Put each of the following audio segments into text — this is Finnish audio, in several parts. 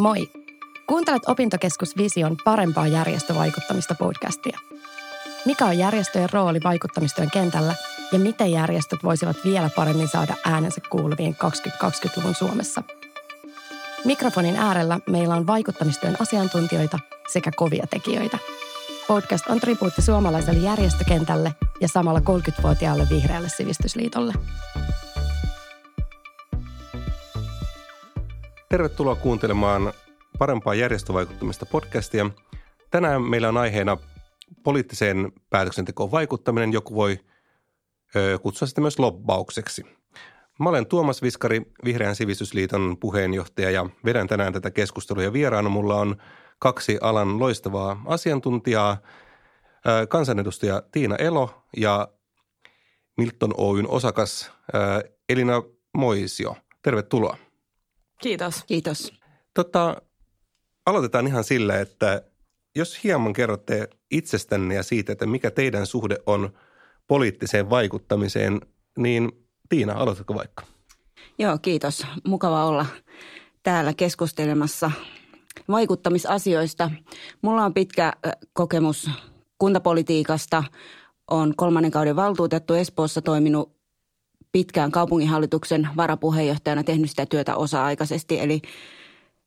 Moi! Kuuntelet Opintokeskus Vision parempaa järjestövaikuttamista podcastia. Mikä on järjestöjen rooli vaikuttamistyön kentällä ja miten järjestöt voisivat vielä paremmin saada äänensä kuuluviin 2020-luvun Suomessa? Mikrofonin äärellä meillä on vaikuttamistyön asiantuntijoita sekä kovia tekijöitä. Podcast on tribuutti suomalaiselle järjestökentälle ja samalla 30-vuotiaalle vihreälle sivistysliitolle. Tervetuloa kuuntelemaan parempaa järjestövaikuttamista podcastia. Tänään meillä on aiheena poliittiseen päätöksentekoon vaikuttaminen. Joku voi ö, kutsua sitä myös lobbaukseksi. Mä olen Tuomas Viskari, Vihreän sivistysliiton puheenjohtaja ja vedän tänään tätä keskustelua. Ja vieraana mulla on kaksi alan loistavaa asiantuntijaa, ö, kansanedustaja Tiina Elo ja Milton Oyn osakas ö, Elina Moisio. Tervetuloa. Kiitos. Kiitos. Tota, aloitetaan ihan sillä, että jos hieman kerrotte itsestänne ja siitä, että mikä teidän suhde on poliittiseen vaikuttamiseen, niin Tiina, aloitatko vaikka? Joo, kiitos. Mukava olla täällä keskustelemassa vaikuttamisasioista. Mulla on pitkä kokemus kuntapolitiikasta. Olen kolmannen kauden valtuutettu Espoossa toiminut pitkään kaupunginhallituksen varapuheenjohtajana tehnyt sitä työtä osa-aikaisesti. Eli,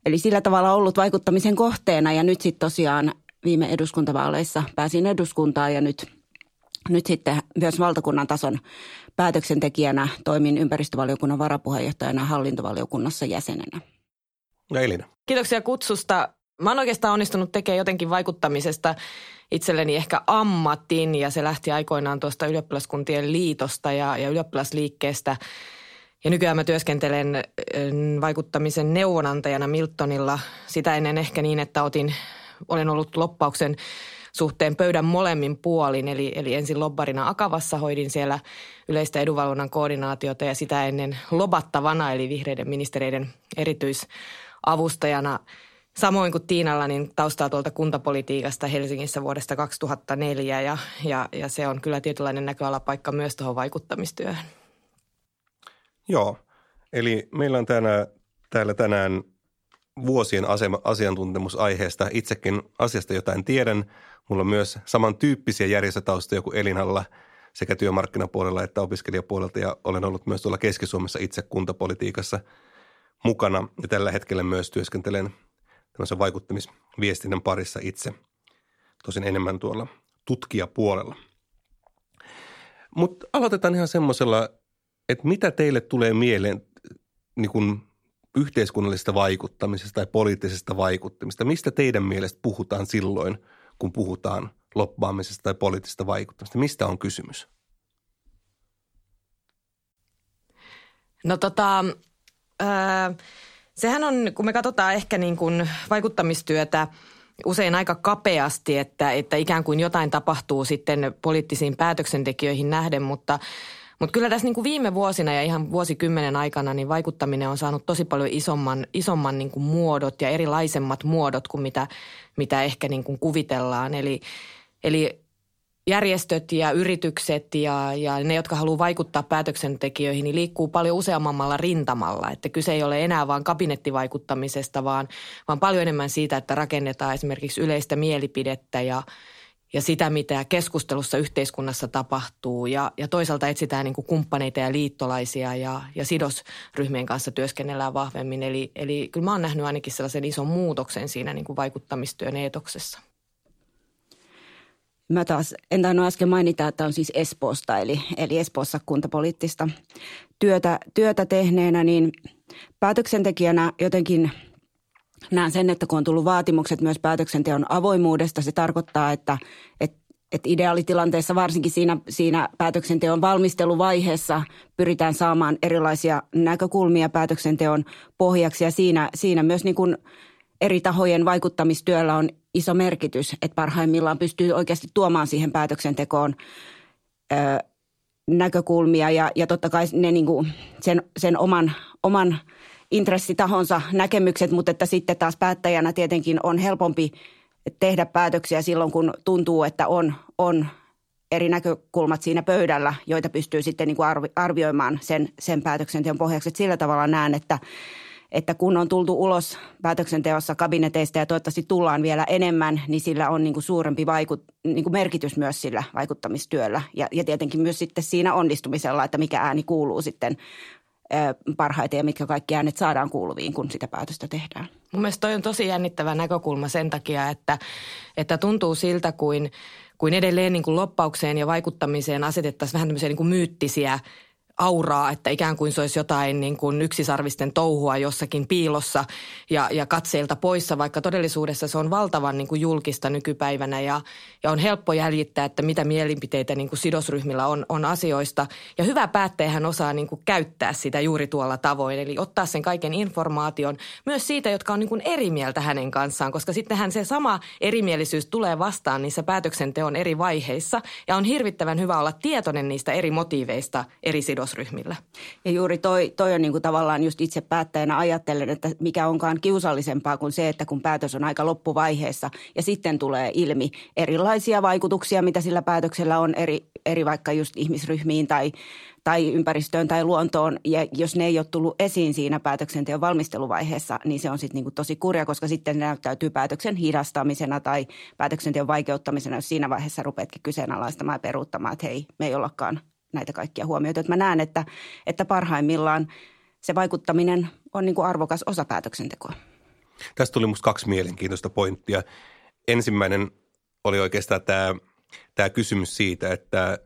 eli sillä tavalla ollut vaikuttamisen kohteena ja nyt sitten tosiaan viime eduskuntavaaleissa pääsin eduskuntaan ja nyt, nyt sitten myös valtakunnan tason päätöksentekijänä toimin ympäristövaliokunnan varapuheenjohtajana ja hallintovaliokunnassa jäsenenä. Ja Elina. Kiitoksia kutsusta. Mä oon oikeastaan onnistunut tekemään jotenkin vaikuttamisesta itselleni ehkä ammatin ja se lähti aikoinaan tuosta ylioppilaskuntien liitosta ja, ja ylioppilasliikkeestä. Ja nykyään mä työskentelen vaikuttamisen neuvonantajana Miltonilla. Sitä ennen ehkä niin, että otin, olen ollut loppauksen suhteen pöydän molemmin puolin. Eli, eli ensin lobbarina Akavassa hoidin siellä yleistä edunvalvonnan koordinaatiota ja sitä ennen lobattavana eli vihreiden ministereiden erityisavustajana – Samoin kuin Tiinalla, niin taustaa tuolta kuntapolitiikasta Helsingissä vuodesta 2004 ja, ja, ja se on kyllä tietynlainen näköalapaikka myös tuohon vaikuttamistyöhön. Joo, eli meillä on tänä, täällä tänään vuosien asema, asiantuntemus aiheesta. Itsekin asiasta jotain tiedän. Mulla on myös samantyyppisiä järjestötaustoja kuin Elinalla sekä työmarkkinapuolella että opiskelijapuolelta ja olen ollut myös tuolla Keski-Suomessa itse kuntapolitiikassa mukana ja tällä hetkellä myös työskentelen – tämmöisen vaikuttamisviestinnän parissa itse, tosin enemmän tuolla tutkijapuolella. Mutta aloitetaan ihan semmoisella, että mitä teille tulee mieleen niin kuin yhteiskunnallisesta vaikuttamisesta tai poliittisesta vaikuttamista? Mistä teidän mielestä puhutaan silloin, kun puhutaan loppaamisesta tai poliittisesta vaikuttamista? Mistä on kysymys? No tota, äh, Sehän on, kun me katsotaan ehkä niin kuin vaikuttamistyötä usein aika kapeasti, että, että ikään kuin jotain tapahtuu sitten poliittisiin päätöksentekijöihin nähden, mutta mutta kyllä tässä niin kuin viime vuosina ja ihan vuosikymmenen aikana niin vaikuttaminen on saanut tosi paljon isomman, isomman niin kuin muodot ja erilaisemmat muodot kuin mitä, mitä ehkä niin kuin kuvitellaan. Eli, eli järjestöt ja yritykset ja, ja ne, jotka haluaa vaikuttaa päätöksentekijöihin, niin liikkuu paljon useammalla rintamalla. Että kyse ei ole enää vain kabinettivaikuttamisesta, vaan, vaan paljon enemmän siitä, että rakennetaan esimerkiksi yleistä mielipidettä ja, ja sitä, mitä keskustelussa yhteiskunnassa tapahtuu. Ja, ja toisaalta etsitään niin kuin kumppaneita ja liittolaisia ja, ja sidosryhmien kanssa työskennellään vahvemmin. Eli, eli kyllä mä oon nähnyt ainakin sellaisen ison muutoksen siinä niin kuin vaikuttamistyön eetoksessa. Mä taas en tainnut äsken mainita, että on siis Espoosta, eli, eli Espoossa kuntapoliittista työtä, työtä tehneenä, niin päätöksentekijänä jotenkin näen sen, että kun on tullut vaatimukset myös päätöksenteon avoimuudesta, se tarkoittaa, että, että että ideaalitilanteessa varsinkin siinä, siinä päätöksenteon valmisteluvaiheessa pyritään saamaan erilaisia näkökulmia päätöksenteon pohjaksi ja siinä, siinä myös niin kuin eri tahojen vaikuttamistyöllä on iso merkitys, että parhaimmillaan pystyy oikeasti tuomaan siihen päätöksentekoon ö, näkökulmia ja, ja totta kai ne niin kuin sen, sen oman, oman intressitahonsa näkemykset, mutta että sitten taas päättäjänä tietenkin on helpompi tehdä päätöksiä silloin, kun tuntuu, että on, on eri näkökulmat siinä pöydällä, joita pystyy sitten niin kuin arvioimaan sen, sen päätöksenteon pohjaksi. Että sillä tavalla näen, että, että kun on tultu ulos päätöksenteossa kabineteista ja toivottavasti tullaan vielä enemmän, niin sillä on niin kuin suurempi vaikut, niin kuin merkitys myös sillä vaikuttamistyöllä ja, ja tietenkin myös sitten siinä onnistumisella, että mikä ääni kuuluu sitten parhaiten ja mitkä kaikki äänet saadaan kuuluviin, kun sitä päätöstä tehdään. Mun mielestä toi on tosi jännittävä näkökulma sen takia, että, että tuntuu siltä kuin, kuin edelleen niin kuin loppaukseen ja vaikuttamiseen asetettaisiin vähän tämmöisiä niin kuin myyttisiä auraa, että ikään kuin se olisi jotain niin kuin yksisarvisten touhua jossakin piilossa ja, ja katseilta poissa, vaikka todellisuudessa se on valtavan niin kuin julkista nykypäivänä ja, ja on helppo jäljittää, että mitä mielipiteitä niin kuin sidosryhmillä on, on asioista. Ja hyvä päättäjähän osaa niin kuin käyttää sitä juuri tuolla tavoin, eli ottaa sen kaiken informaation myös siitä, jotka on niin kuin eri mieltä hänen kanssaan, koska sittenhän se sama erimielisyys tulee vastaan niissä päätöksenteon eri vaiheissa ja on hirvittävän hyvä olla tietoinen niistä eri motiiveista eri sidosryhmillä sidosryhmillä. Ja juuri toi, toi on niin kuin tavallaan just itse päättäjänä ajattelen, että mikä onkaan kiusallisempaa kuin se, että kun päätös on aika loppuvaiheessa ja sitten tulee ilmi erilaisia vaikutuksia, mitä sillä päätöksellä on eri, eri vaikka just ihmisryhmiin tai, tai ympäristöön tai luontoon. Ja jos ne ei ole tullut esiin siinä päätöksenteon valmisteluvaiheessa, niin se on sitten niin tosi kurja, koska sitten ne näyttäytyy päätöksen hidastamisena tai päätöksenteon vaikeuttamisena, jos siinä vaiheessa rupeatkin kyseenalaistamaan ja peruuttamaan, että hei, me ei ollakaan näitä kaikkia huomioita. Että mä näen, että, että parhaimmillaan se vaikuttaminen on niin kuin arvokas osa päätöksentekoa. Tästä tuli musta kaksi mielenkiintoista pointtia. Ensimmäinen oli oikeastaan tämä, tämä kysymys siitä, että,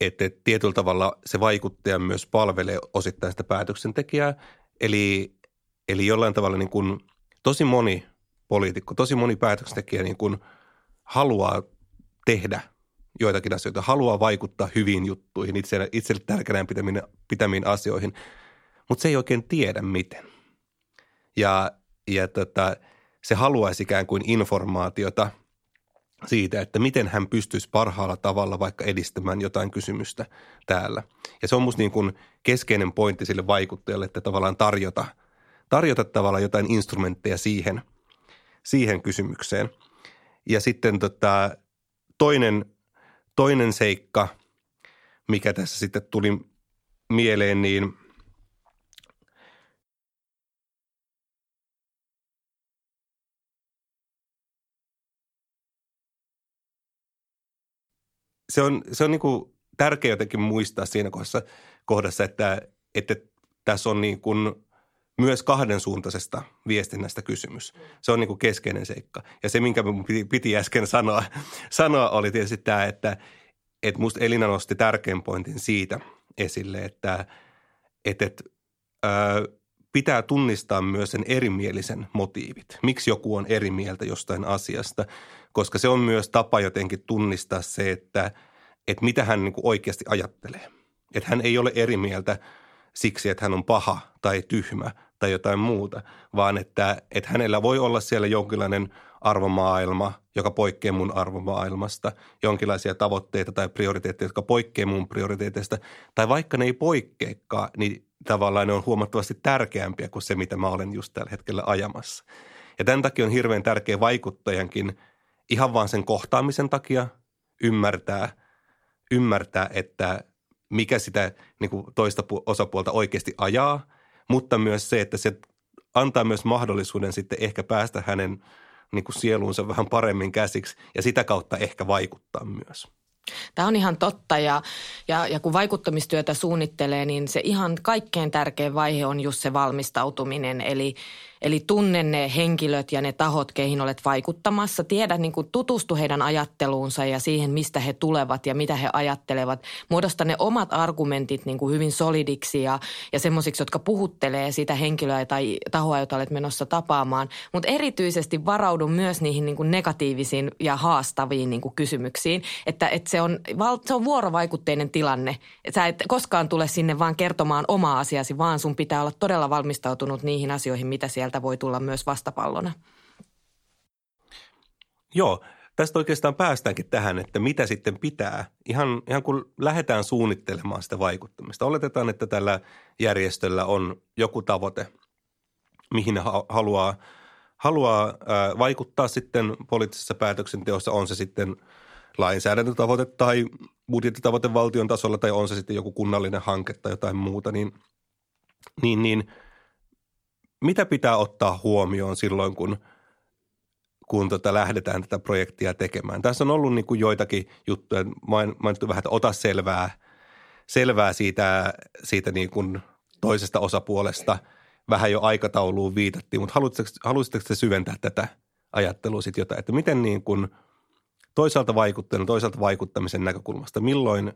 että tietyllä tavalla se vaikuttaja myös palvelee osittain sitä päätöksentekijää. Eli, eli jollain tavalla niin kuin tosi moni poliitikko, tosi moni päätöksentekijä niin kuin haluaa tehdä – joitakin asioita, haluaa vaikuttaa hyviin juttuihin, itselle, itselle tärkeänä pitämiin, pitämiin asioihin, mutta se ei oikein tiedä miten. Ja, ja tota, se haluaisi ikään kuin informaatiota siitä, että miten hän pystyisi parhaalla tavalla vaikka edistämään jotain kysymystä täällä. Ja se on musta niin kuin keskeinen pointti sille vaikuttajalle, että tavallaan tarjota, tarjota tavallaan jotain instrumentteja siihen, siihen kysymykseen. Ja sitten tota, toinen toinen seikka, mikä tässä sitten tuli mieleen, niin se on, se on niin kuin tärkeää jotenkin muistaa siinä kohdassa, kohdassa että, että tässä on niin kuin myös kahdensuuntaisesta viestinnästä kysymys. Se on niin kuin keskeinen seikka. Ja se, minkä piti, piti äsken sanoa, sanoa, oli tietysti tämä, että, että musta Elina nosti tärkeän pointin siitä esille, että, että, että ää, pitää tunnistaa myös sen erimielisen motiivit. Miksi joku on eri mieltä jostain asiasta, koska se on myös tapa jotenkin tunnistaa se, että, että mitä hän niin kuin oikeasti ajattelee. Että hän ei ole eri mieltä – siksi, että hän on paha tai tyhmä tai jotain muuta, vaan että, että hänellä voi olla siellä jonkinlainen arvomaailma, joka poikkeaa mun arvomaailmasta, jonkinlaisia tavoitteita tai prioriteetteja, jotka poikkeaa mun prioriteeteista, tai vaikka ne ei poikkeakaan, niin tavallaan ne on huomattavasti tärkeämpiä kuin se, mitä mä olen just tällä hetkellä ajamassa. Ja tämän takia on hirveän tärkeä vaikuttajankin ihan vaan sen kohtaamisen takia ymmärtää, ymmärtää, että – mikä sitä niin kuin toista osapuolta oikeasti ajaa, mutta myös se, että se antaa myös mahdollisuuden sitten ehkä päästä hänen niin kuin sieluunsa vähän paremmin käsiksi ja sitä kautta ehkä vaikuttaa myös. Tämä on ihan totta ja, ja, ja kun vaikuttamistyötä suunnittelee, niin se ihan kaikkein tärkein vaihe on just se valmistautuminen. Eli, eli tunne ne henkilöt ja ne tahot, keihin olet vaikuttamassa. Tiedä, niin kuin tutustu heidän ajatteluunsa ja siihen, mistä he tulevat ja mitä he ajattelevat. Muodosta ne omat argumentit niin kuin hyvin solidiksi ja, ja semmoisiksi, jotka puhuttelee sitä henkilöä tai tahoa, jota olet menossa tapaamaan. Mutta erityisesti varaudu myös niihin niin kuin negatiivisiin ja haastaviin niin kuin kysymyksiin. Että, että se, on, se on vuorovaikutteinen tilanne. Sä et koskaan tule sinne vaan kertomaan omaa asiasi, vaan sun pitää olla todella valmistautunut niihin asioihin, mitä sieltä sieltä voi tulla myös vastapallona. Joo, tästä oikeastaan päästäänkin tähän, että mitä sitten pitää, ihan, ihan kun lähdetään suunnittelemaan sitä vaikuttamista. Oletetaan, että tällä järjestöllä on joku tavoite, mihin haluaa, haluaa vaikuttaa sitten poliittisessa päätöksenteossa, on se sitten lainsäädäntötavoite tai budjettitavoite valtion tasolla tai on se sitten joku kunnallinen hanke tai jotain muuta, niin, niin, niin – mitä pitää ottaa huomioon silloin, kun, kun tota lähdetään tätä projektia tekemään? Tässä on ollut niin kuin joitakin juttuja, mainittu vähän, että ota selvää, selvää siitä, siitä niin kuin toisesta osapuolesta. Vähän jo aikatauluun viitattiin, mutta haluaisitteko, haluaisitteko te syventää tätä ajattelua sitten jotain, että miten niin kuin toisaalta vaikuttanut, toisaalta vaikuttamisen näkökulmasta, milloin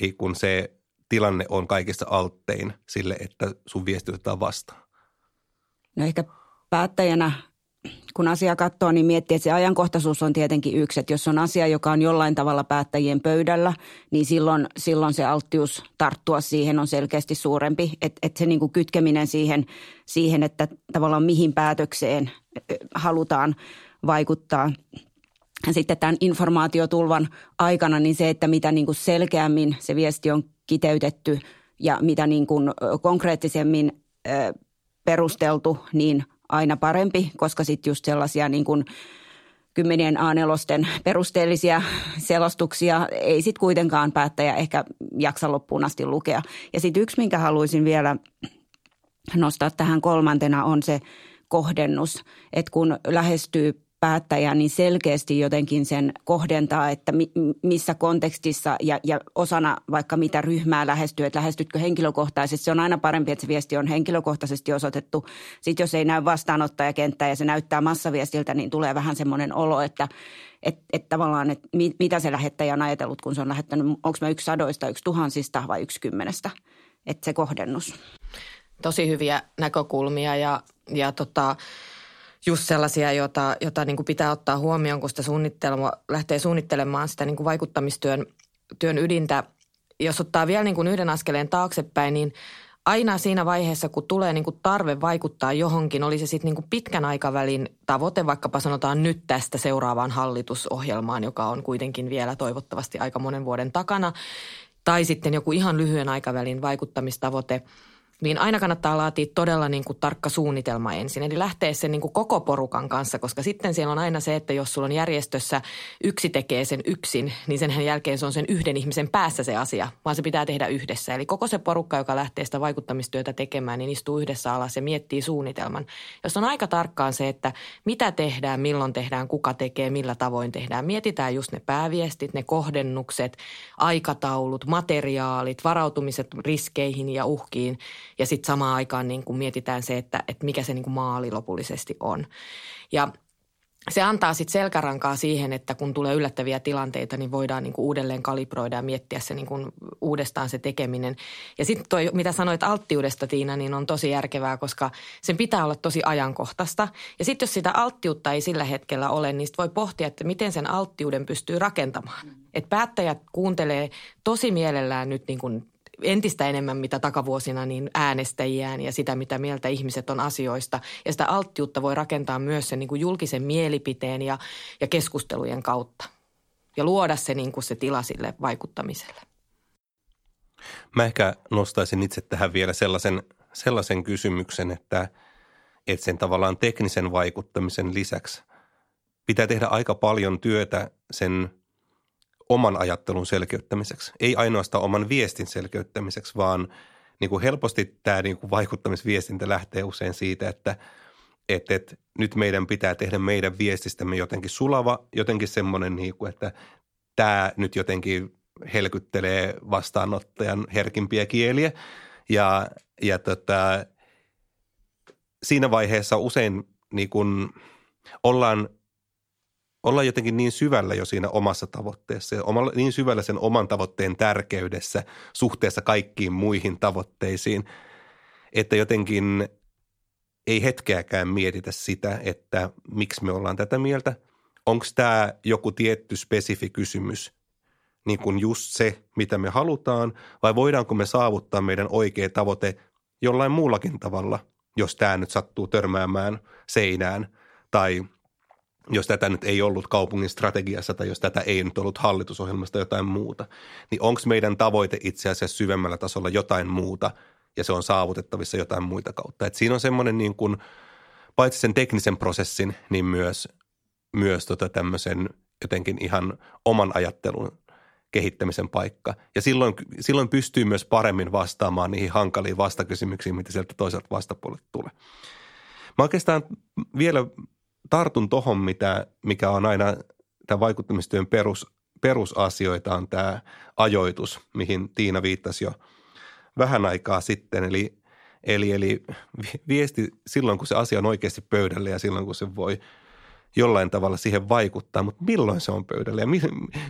niin kun se tilanne on kaikista alttein sille, että sun viesti otetaan vastaan? No ehkä päättäjänä, kun asia katsoo, niin miettii, että se ajankohtaisuus on tietenkin yksi. Että jos on asia, joka on jollain tavalla päättäjien pöydällä, niin silloin, silloin se alttius tarttua siihen on selkeästi suurempi. Että et se kuin kytkeminen siihen, siihen, että tavallaan mihin päätökseen halutaan vaikuttaa – sitten tämän informaatiotulvan aikana, niin se, että mitä niin kuin selkeämmin se viesti on kiteytetty ja mitä niin kuin konkreettisemmin perusteltu, niin aina parempi, koska sitten just sellaisia niin kuin kymmenien a perusteellisia selostuksia ei sitten kuitenkaan päättäjä ehkä jaksa loppuun asti lukea. Ja sitten yksi, minkä haluaisin vielä nostaa tähän kolmantena on se kohdennus, että kun lähestyy päättäjä niin selkeästi jotenkin sen kohdentaa, että mi, missä kontekstissa ja, ja osana vaikka mitä ryhmää lähestyy, että lähestytkö henkilökohtaisesti. Se on aina parempi, että se viesti on henkilökohtaisesti osoitettu. Sitten jos ei näy vastaanottajakenttää ja se näyttää massaviestiltä, niin tulee vähän semmoinen olo, että että et tavallaan, että mit, mitä se lähettäjä on ajatellut, kun se on lähettänyt, onko mä yksi sadoista, yksi tuhansista vai yksi kymmenestä. Että se kohdennus. Tosi hyviä näkökulmia ja, ja tota, just sellaisia, joita, joita niin kuin pitää ottaa huomioon, kun sitä suunnittelua, lähtee suunnittelemaan sitä niin kuin vaikuttamistyön työn ydintä. Jos ottaa vielä niin kuin yhden askeleen taaksepäin, niin aina siinä vaiheessa, kun tulee niin kuin tarve vaikuttaa johonkin, oli se sitten niin kuin pitkän aikavälin tavoite, vaikkapa sanotaan nyt tästä seuraavaan hallitusohjelmaan, joka on kuitenkin vielä toivottavasti aika monen vuoden takana, tai sitten joku ihan lyhyen aikavälin vaikuttamistavoite – niin aina kannattaa laatia todella niin kuin tarkka suunnitelma ensin. Eli lähteä sen niin kuin koko porukan kanssa, koska sitten siellä on aina se, että jos sulla on järjestössä yksi tekee sen yksin, niin sen jälkeen se on sen yhden ihmisen päässä se asia, vaan se pitää tehdä yhdessä. Eli koko se porukka, joka lähtee sitä vaikuttamistyötä tekemään, niin istuu yhdessä alas ja miettii suunnitelman. Jos on aika tarkkaan se, että mitä tehdään, milloin tehdään, kuka tekee, millä tavoin tehdään. Mietitään just ne pääviestit, ne kohdennukset, aikataulut, materiaalit, varautumiset riskeihin ja uhkiin – ja sitten samaan aikaan niin kuin mietitään se, että, että mikä se niin kuin maali lopullisesti on. Ja se antaa sitten selkärankaa siihen, että kun tulee yllättäviä tilanteita, niin voidaan niin kuin uudelleen kalibroida ja miettiä se niin kuin uudestaan se tekeminen. Ja sitten toi, mitä sanoit alttiudesta Tiina, niin on tosi järkevää, koska sen pitää olla tosi ajankohtaista. Ja sitten jos sitä alttiutta ei sillä hetkellä ole, niin voi pohtia, että miten sen alttiuden pystyy rakentamaan. Et päättäjät kuuntelee tosi mielellään nyt niin kuin entistä enemmän mitä takavuosina niin äänestäjiään ja sitä, mitä mieltä ihmiset on asioista. Ja sitä alttiutta voi rakentaa myös sen niin kuin julkisen mielipiteen ja, ja keskustelujen kautta. Ja luoda se, niin kuin se tila sille vaikuttamiselle. Mä ehkä nostaisin itse tähän vielä sellaisen, sellaisen kysymyksen, että, että sen tavallaan teknisen vaikuttamisen lisäksi pitää tehdä aika paljon työtä sen – oman ajattelun selkeyttämiseksi. Ei ainoastaan oman viestin selkeyttämiseksi, vaan niin kuin helposti tämä niin kuin vaikuttamisviestintä lähtee usein siitä, että että, että nyt meidän pitää tehdä meidän viestistämme jotenkin sulava, jotenkin semmoinen, niin kuin, että tämä nyt jotenkin helkyttelee vastaanottajan herkimpiä kieliä. Ja, ja tota, siinä vaiheessa usein niin kuin ollaan – olla jotenkin niin syvällä jo siinä omassa tavoitteessa niin syvällä sen oman tavoitteen tärkeydessä suhteessa kaikkiin muihin tavoitteisiin, että jotenkin ei hetkeäkään mietitä sitä, että miksi me ollaan tätä mieltä. Onko tämä joku tietty spesifi kysymys, niin kuin just se, mitä me halutaan, vai voidaanko me saavuttaa meidän oikea tavoite jollain muullakin tavalla, jos tämä nyt sattuu törmäämään seinään tai – jos tätä nyt ei ollut kaupungin strategiassa tai jos tätä ei nyt ollut hallitusohjelmasta jotain muuta, niin onko meidän tavoite itse asiassa syvemmällä tasolla jotain muuta ja se on saavutettavissa jotain muita kautta. Et siinä on semmoinen niin kuin, paitsi sen teknisen prosessin, niin myös, myös tota tämmöisen jotenkin ihan oman ajattelun kehittämisen paikka. Ja silloin, silloin pystyy myös paremmin vastaamaan niihin hankaliin vastakysymyksiin, mitä sieltä toiselta vastapuolelta tulee. Mä oikeastaan vielä tartun tohon, mitä, mikä on aina tämän vaikuttamistyön perus, perusasioita on tämä ajoitus, mihin Tiina viittasi jo vähän aikaa sitten. Eli, eli, eli viesti silloin, kun se asia on oikeasti pöydällä ja silloin, kun se voi jollain tavalla siihen vaikuttaa, mutta milloin se on pöydällä ja mi-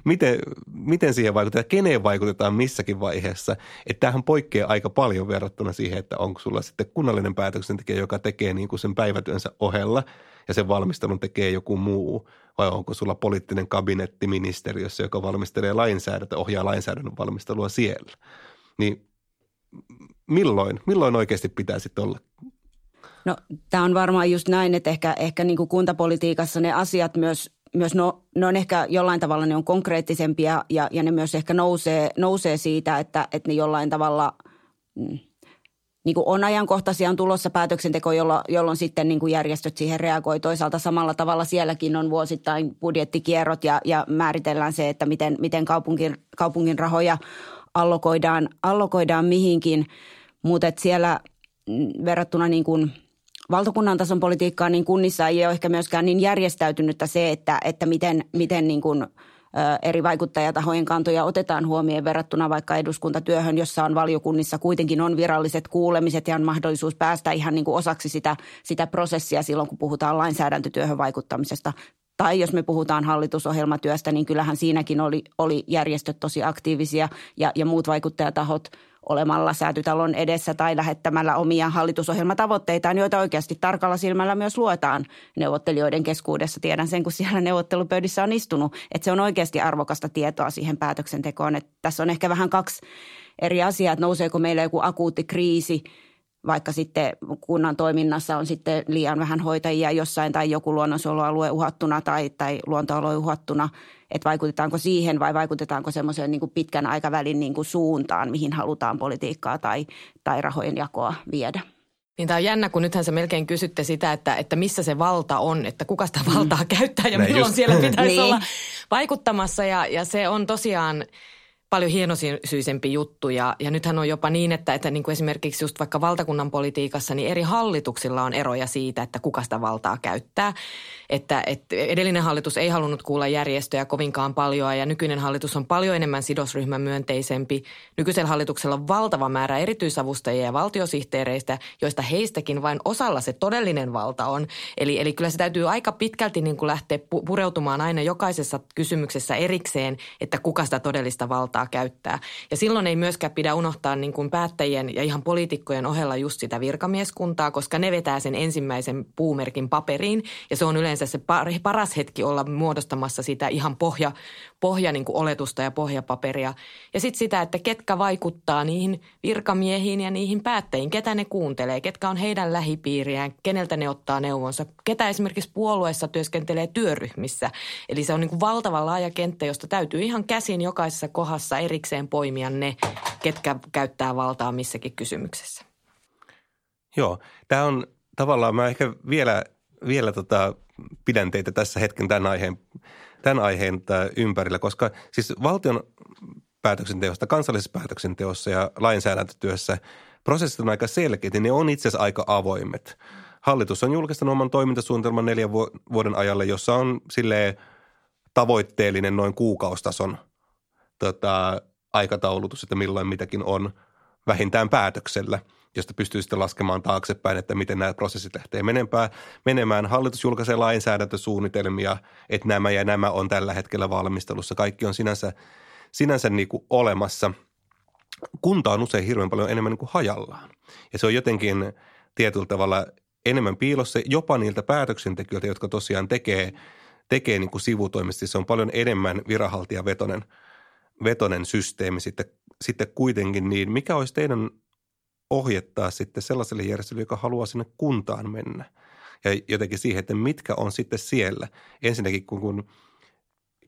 miten, miten siihen vaikutetaan, keneen vaikutetaan missäkin vaiheessa. Että tämähän poikkeaa aika paljon verrattuna siihen, että onko sulla sitten kunnallinen päätöksentekijä, joka tekee niin kuin sen päivätyönsä ohella ja sen valmistelun tekee joku muu, vai onko sulla poliittinen kabinetti ministeriössä, joka valmistelee lainsäädäntöä, ohjaa lainsäädännön valmistelua siellä. Niin milloin, milloin oikeasti pitää sitten olla No tämä on varmaan just näin, että ehkä, ehkä niin kuin kuntapolitiikassa ne asiat myös, myös no, ne on ehkä jollain tavalla ne on konkreettisempia ja, ja ne myös ehkä nousee, nousee siitä, että, että ne jollain tavalla mm, niin kuin on ajankohtaisia, on tulossa päätöksenteko, jolloin, jolloin sitten niin kuin järjestöt siihen reagoi. Toisaalta samalla tavalla sielläkin on vuosittain budjettikierrot ja, ja määritellään se, että miten, miten kaupungin, kaupungin rahoja allokoidaan, allokoidaan mihinkin. Mutta siellä mm, verrattuna niin kuin – valtakunnan tason politiikkaan, niin kunnissa ei ole ehkä myöskään niin järjestäytynyttä se, että, että miten, miten niin kuin eri vaikuttajatahojen kantoja otetaan huomioon verrattuna vaikka eduskuntatyöhön, jossa on valiokunnissa kuitenkin on viralliset kuulemiset ja on mahdollisuus päästä ihan niin kuin osaksi sitä, sitä prosessia silloin, kun puhutaan lainsäädäntötyöhön vaikuttamisesta. Tai jos me puhutaan hallitusohjelmatyöstä, niin kyllähän siinäkin oli, oli järjestöt tosi aktiivisia ja, ja muut vaikuttajatahot – olemalla säätytalon edessä tai lähettämällä omia hallitusohjelmatavoitteitaan, joita oikeasti tarkalla silmällä myös luetaan neuvottelijoiden keskuudessa. Tiedän sen, kun siellä neuvottelupöydissä on istunut, että se on oikeasti arvokasta tietoa siihen päätöksentekoon. Että tässä on ehkä vähän kaksi eri asiaa, että nouseeko meillä joku akuutti kriisi – vaikka sitten kunnan toiminnassa on sitten liian vähän hoitajia jossain tai joku luonnonsuojelualue uhattuna tai, tai luontoalue uhattuna, että vaikutetaanko siihen vai vaikutetaanko semmoiseen niin kuin pitkän aikavälin niin kuin suuntaan, mihin halutaan politiikkaa tai, tai rahojen jakoa viedä. Niin tämä on jännä, kun nythän se melkein kysytte sitä, että, että missä se valta on, että kuka sitä valtaa mm. käyttää ja Näin milloin just. siellä pitäisi niin. olla vaikuttamassa. Ja, ja se on tosiaan paljon hienosyisempi juttu ja, ja nythän on jopa niin, että, että niin kuin esimerkiksi just vaikka valtakunnan politiikassa, niin eri hallituksilla on eroja siitä, että kuka sitä valtaa käyttää. Että, että edellinen hallitus ei halunnut kuulla järjestöjä kovinkaan paljon ja nykyinen hallitus on paljon enemmän sidosryhmän myönteisempi. Nykyisellä hallituksella on valtava määrä erityisavustajia ja valtiosihteereistä, joista heistäkin vain osalla se todellinen valta on. Eli, eli kyllä se täytyy aika pitkälti niin kuin lähteä pureutumaan aina jokaisessa kysymyksessä erikseen, että kuka sitä todellista valtaa saa käyttää. Ja silloin ei myöskään pidä unohtaa niin kuin päättäjien ja ihan poliitikkojen ohella just sitä virkamieskuntaa, koska ne vetää sen ensimmäisen puumerkin paperiin. Ja se on yleensä se paras hetki olla muodostamassa sitä ihan pohja, pohja niin kuin oletusta ja pohjapaperia. Ja sitten sitä, että ketkä vaikuttaa niihin virkamiehiin ja niihin päättäjiin, ketä ne kuuntelee, ketkä on heidän lähipiiriään, keneltä ne ottaa neuvonsa, ketä esimerkiksi puolueessa työskentelee työryhmissä. Eli se on niin kuin valtava laaja kenttä, josta täytyy ihan käsin jokaisessa kohdassa kanssa erikseen poimia ne, ketkä käyttää valtaa missäkin kysymyksessä. Joo, tämä on tavallaan, mä ehkä vielä, vielä tota, pidän teitä tässä hetken tämän aiheen, tämän aiheen ympärillä, koska siis valtion päätöksenteosta, kansallisessa päätöksenteossa ja lainsäädäntötyössä prosessit on aika selkeät ja ne on itse asiassa aika avoimet. Hallitus on julkistanut oman toimintasuunnitelman neljän vuoden ajalle, jossa on silleen tavoitteellinen noin kuukaustason – tota, aikataulutus, että milloin mitäkin on vähintään päätöksellä, josta pystyy sitten laskemaan taaksepäin, että miten nämä prosessit lähtee menemään. menemään. Hallitus julkaisee lainsäädäntösuunnitelmia, että nämä ja nämä on tällä hetkellä valmistelussa. Kaikki on sinänsä, sinänsä niin kuin olemassa. Kunta on usein hirveän paljon enemmän niin kuin hajallaan. Ja se on jotenkin tietyllä tavalla enemmän piilossa jopa niiltä päätöksentekijöiltä, jotka tosiaan tekee, tekee niin kuin sivutoimisesti. Se on paljon enemmän viranhaltijavetoinen – vetonen systeemi sitten, sitten kuitenkin, niin mikä olisi teidän ohjettaa sitten sellaiselle järjestelylle, joka haluaa sinne kuntaan mennä? Ja jotenkin siihen, että mitkä on sitten siellä. Ensinnäkin, kun, kun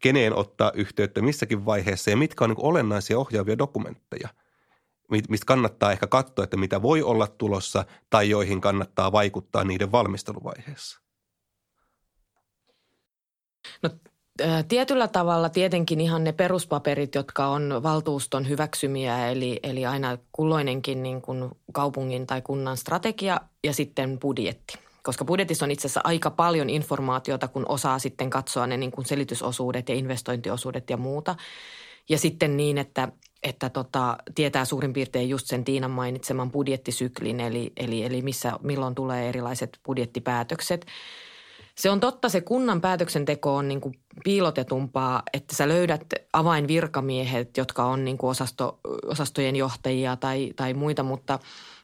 keneen ottaa yhteyttä missäkin vaiheessa ja mitkä on niin olennaisia ohjaavia dokumentteja, mistä kannattaa ehkä katsoa, että mitä voi olla tulossa tai joihin kannattaa vaikuttaa niiden valmisteluvaiheessa. No Tietyllä tavalla tietenkin ihan ne peruspaperit, jotka on valtuuston hyväksymiä, eli, eli aina kulloinenkin niin kuin kaupungin tai kunnan strategia ja sitten budjetti. Koska budjetissa on itse asiassa aika paljon informaatiota, kun osaa sitten katsoa ne niin kuin selitysosuudet ja investointiosuudet ja muuta. Ja sitten niin, että, että tota, tietää suurin piirtein just sen Tiinan mainitseman budjettisyklin, eli, eli, eli missä, milloin tulee erilaiset budjettipäätökset – se on totta, se kunnan päätöksenteko on niin kuin piilotetumpaa, että sä löydät avainvirkamiehet, jotka on niin kuin osasto, osastojen johtajia tai, tai muita, mutta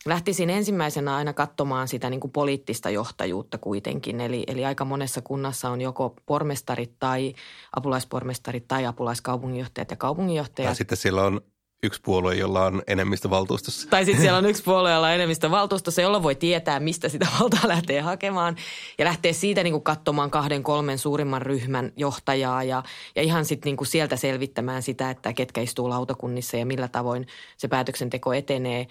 lähtisin ensimmäisenä aina katsomaan sitä niin kuin poliittista johtajuutta kuitenkin. Eli, eli aika monessa kunnassa on joko pormestarit tai apulaispormestarit tai apulaiskaupunginjohtajat ja kaupunginjohtajat. Ja sitten siellä on yksi puolue, jolla on enemmistö valtuustossa. Tai sitten siellä on yksi puolue, jolla on enemmistö valtuustossa, jolla voi tietää, mistä sitä valtaa lähtee hakemaan. Ja lähtee siitä niin kuin katsomaan kahden, kolmen suurimman ryhmän johtajaa ja, ja ihan sitten niin sieltä selvittämään sitä, että ketkä istuu lautakunnissa ja millä tavoin se päätöksenteko etenee.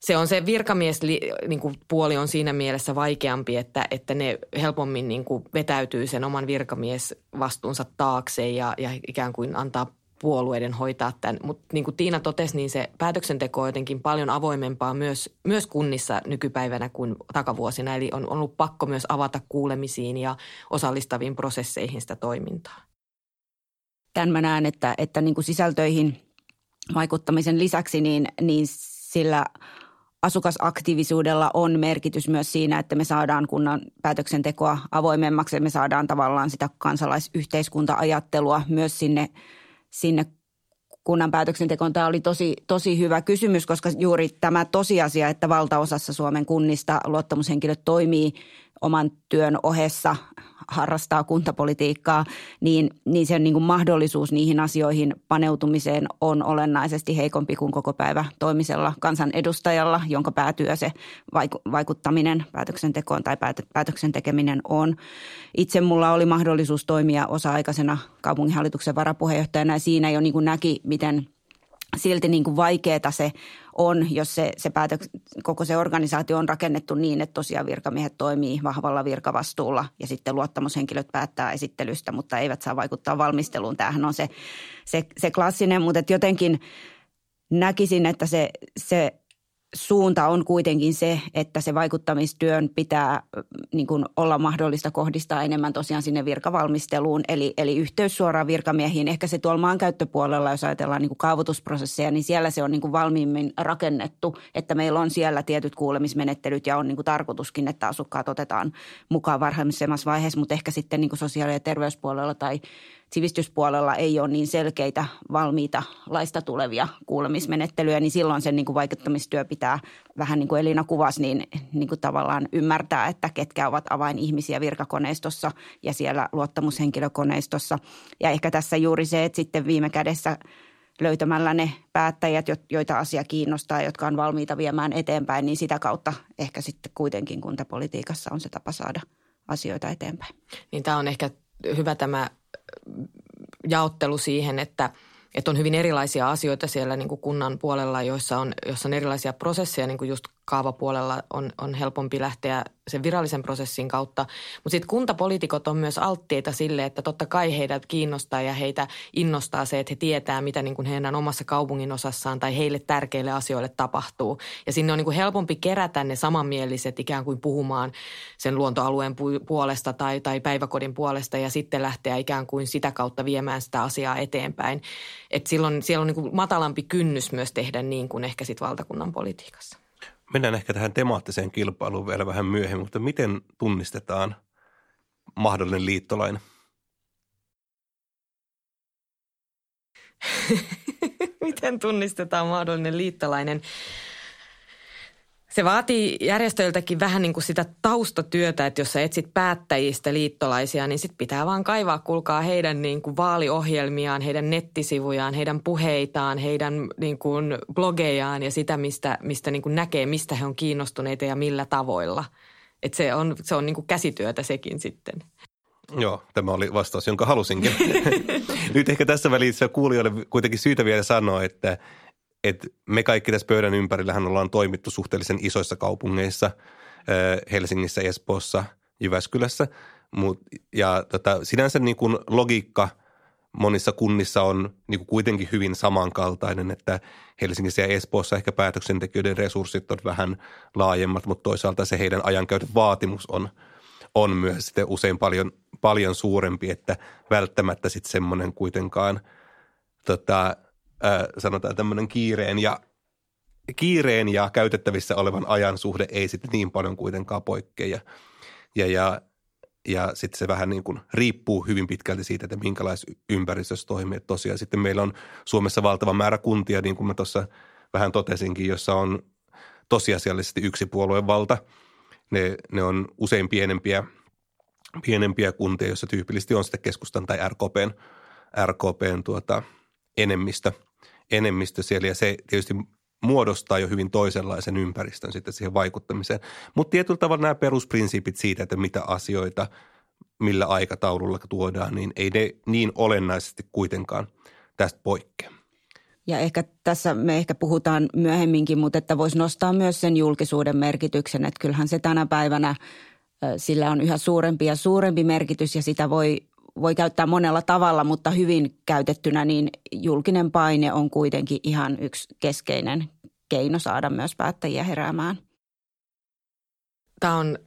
Se on se virkamies niin kuin puoli on siinä mielessä vaikeampi, että, että ne helpommin niin kuin vetäytyy sen oman virkamiesvastuunsa taakse ja, ja ikään kuin antaa puolueiden hoitaa tämän. Mutta niin kuin Tiina totesi, niin se päätöksenteko on jotenkin paljon avoimempaa myös, myös kunnissa nykypäivänä kuin takavuosina. Eli on, ollut pakko myös avata kuulemisiin ja osallistaviin prosesseihin sitä toimintaa. Tämän mä näen, että, että niin kuin sisältöihin vaikuttamisen lisäksi niin, niin sillä asukasaktiivisuudella on merkitys myös siinä, että me saadaan kunnan päätöksentekoa avoimemmaksi ja me saadaan tavallaan sitä kansalaisyhteiskunta-ajattelua myös sinne sinne kunnan päätöksentekoon. Tämä oli tosi, tosi hyvä kysymys, koska juuri tämä tosiasia, että valtaosassa Suomen kunnista luottamushenkilöt toimii oman työn ohessa harrastaa kuntapolitiikkaa, niin, niin sen niin kuin mahdollisuus niihin asioihin paneutumiseen on olennaisesti heikompi kuin koko päivä toimisella kansanedustajalla, jonka päätyö se vaikuttaminen päätöksentekoon tai päätöksen tekeminen on. Itse mulla oli mahdollisuus toimia osa-aikaisena kaupunginhallituksen varapuheenjohtajana ja siinä jo niin kuin näki, miten – silti niin kuin vaikeaa se on, jos se, se päätök, koko se organisaatio on rakennettu niin, että tosiaan virkamiehet toimii vahvalla virkavastuulla ja sitten luottamushenkilöt päättää esittelystä, mutta eivät saa vaikuttaa valmisteluun. Tämähän on se, se, se klassinen, mutta jotenkin näkisin, että se, se suunta on kuitenkin se, että se vaikuttamistyön pitää niin kuin olla mahdollista kohdistaa enemmän tosiaan sinne virkavalmisteluun, eli, eli yhteys suoraan virkamiehiin. Ehkä se tuolla maankäyttöpuolella, jos ajatellaan niin kuin kaavoitusprosesseja, niin siellä se on niin kuin valmiimmin rakennettu, että meillä on siellä tietyt kuulemismenettelyt ja on niin kuin tarkoituskin, että asukkaat otetaan mukaan varhaisemmassa vaiheessa, mutta ehkä sitten niin kuin sosiaali- ja terveyspuolella tai sivistyspuolella ei ole niin selkeitä valmiita laista tulevia kuulemismenettelyjä, niin silloin sen niin kuin vaikuttamistyö pitää vähän niin kuin Elina kuvasi, niin, niin kuin tavallaan ymmärtää, että ketkä ovat avainihmisiä virkakoneistossa ja siellä luottamushenkilökoneistossa. Ja ehkä tässä juuri se, että sitten viime kädessä löytämällä ne päättäjät, joita asia kiinnostaa, jotka on valmiita viemään eteenpäin, niin sitä kautta ehkä sitten kuitenkin kuntapolitiikassa on se tapa saada asioita eteenpäin. Niin tämä on ehkä hyvä tämä jaottelu siihen, että – että on hyvin erilaisia asioita siellä niin kuin kunnan puolella, joissa on, joissa on erilaisia prosesseja, niin kuin just kaavapuolella on, on helpompi lähteä sen virallisen prosessin kautta. Mutta sitten kuntapoliitikot on myös alttiita sille, että totta kai heidät kiinnostaa ja heitä innostaa se, että he tietää, mitä niin kuin heidän omassa kaupungin osassaan tai heille tärkeille asioille tapahtuu. Ja sinne on niin kuin helpompi kerätä ne samanmieliset ikään kuin puhumaan sen luontoalueen puolesta tai, tai päiväkodin puolesta ja sitten lähteä ikään kuin sitä kautta viemään sitä asiaa eteenpäin. Et silloin siellä on niin kuin matalampi kynnys myös tehdä niin kuin ehkä sitten valtakunnan politiikassa. Mennään ehkä tähän temaattiseen kilpailuun vielä vähän myöhemmin, mutta miten tunnistetaan mahdollinen liittolainen? miten tunnistetaan mahdollinen liittolainen? Se vaatii järjestöiltäkin vähän niin kuin sitä taustatyötä, että jos sä etsit päättäjistä liittolaisia, niin sit pitää vaan kaivaa, kulkaa heidän niin kuin vaaliohjelmiaan, heidän nettisivujaan, heidän puheitaan, heidän niin kuin blogejaan ja sitä, mistä, mistä niin kuin näkee, mistä he on kiinnostuneita ja millä tavoilla. Et se on, se on niin kuin käsityötä sekin sitten. Joo, tämä oli vastaus, jonka halusinkin. Nyt ehkä tässä välissä kuulijoille kuitenkin syytä vielä sanoa, että – että me kaikki tässä pöydän ympärillähän ollaan toimittu suhteellisen isoissa kaupungeissa, Helsingissä, Espoossa, Jyväskylässä, Mut, ja tota, sinänsä niin kuin logiikka monissa kunnissa on niin kuin kuitenkin hyvin samankaltainen, että Helsingissä ja Espoossa ehkä päätöksentekijöiden resurssit on vähän laajemmat, mutta toisaalta se heidän ajankäytön vaatimus on, on myös sitten usein paljon, paljon suurempi, että välttämättä sitten semmoinen kuitenkaan tota, äh, sanotaan tämmöinen kiireen ja kiireen ja käytettävissä olevan ajan suhde ei sitten niin paljon kuitenkaan poikkea. Ja, ja, ja, ja sitten se vähän niin kuin riippuu hyvin pitkälti siitä, että minkälaisessa ympäristössä toimii. Et tosiaan sitten meillä on Suomessa valtava määrä kuntia, niin kuin mä tuossa vähän totesinkin, jossa on tosiasiallisesti yksi puolueen valta. Ne, ne on usein pienempiä, pienempiä kuntia, joissa tyypillisesti on sitten keskustan tai RKPn, RKPn tuota, enemmistö, enemmistö siellä. Ja se tietysti muodostaa jo hyvin toisenlaisen ympäristön sitten siihen vaikuttamiseen. Mutta tietyllä tavalla nämä perusprinsiipit siitä, että mitä asioita millä aikataululla tuodaan, niin ei ne niin olennaisesti kuitenkaan tästä poikkea. Ja ehkä tässä me ehkä puhutaan myöhemminkin, mutta että voisi nostaa myös sen julkisuuden merkityksen, että kyllähän se tänä päivänä sillä on yhä suurempi ja suurempi merkitys ja sitä voi, voi käyttää monella tavalla, mutta hyvin käytettynä niin julkinen paine on kuitenkin ihan yksi keskeinen keino saada myös päättäjiä heräämään. Tämä on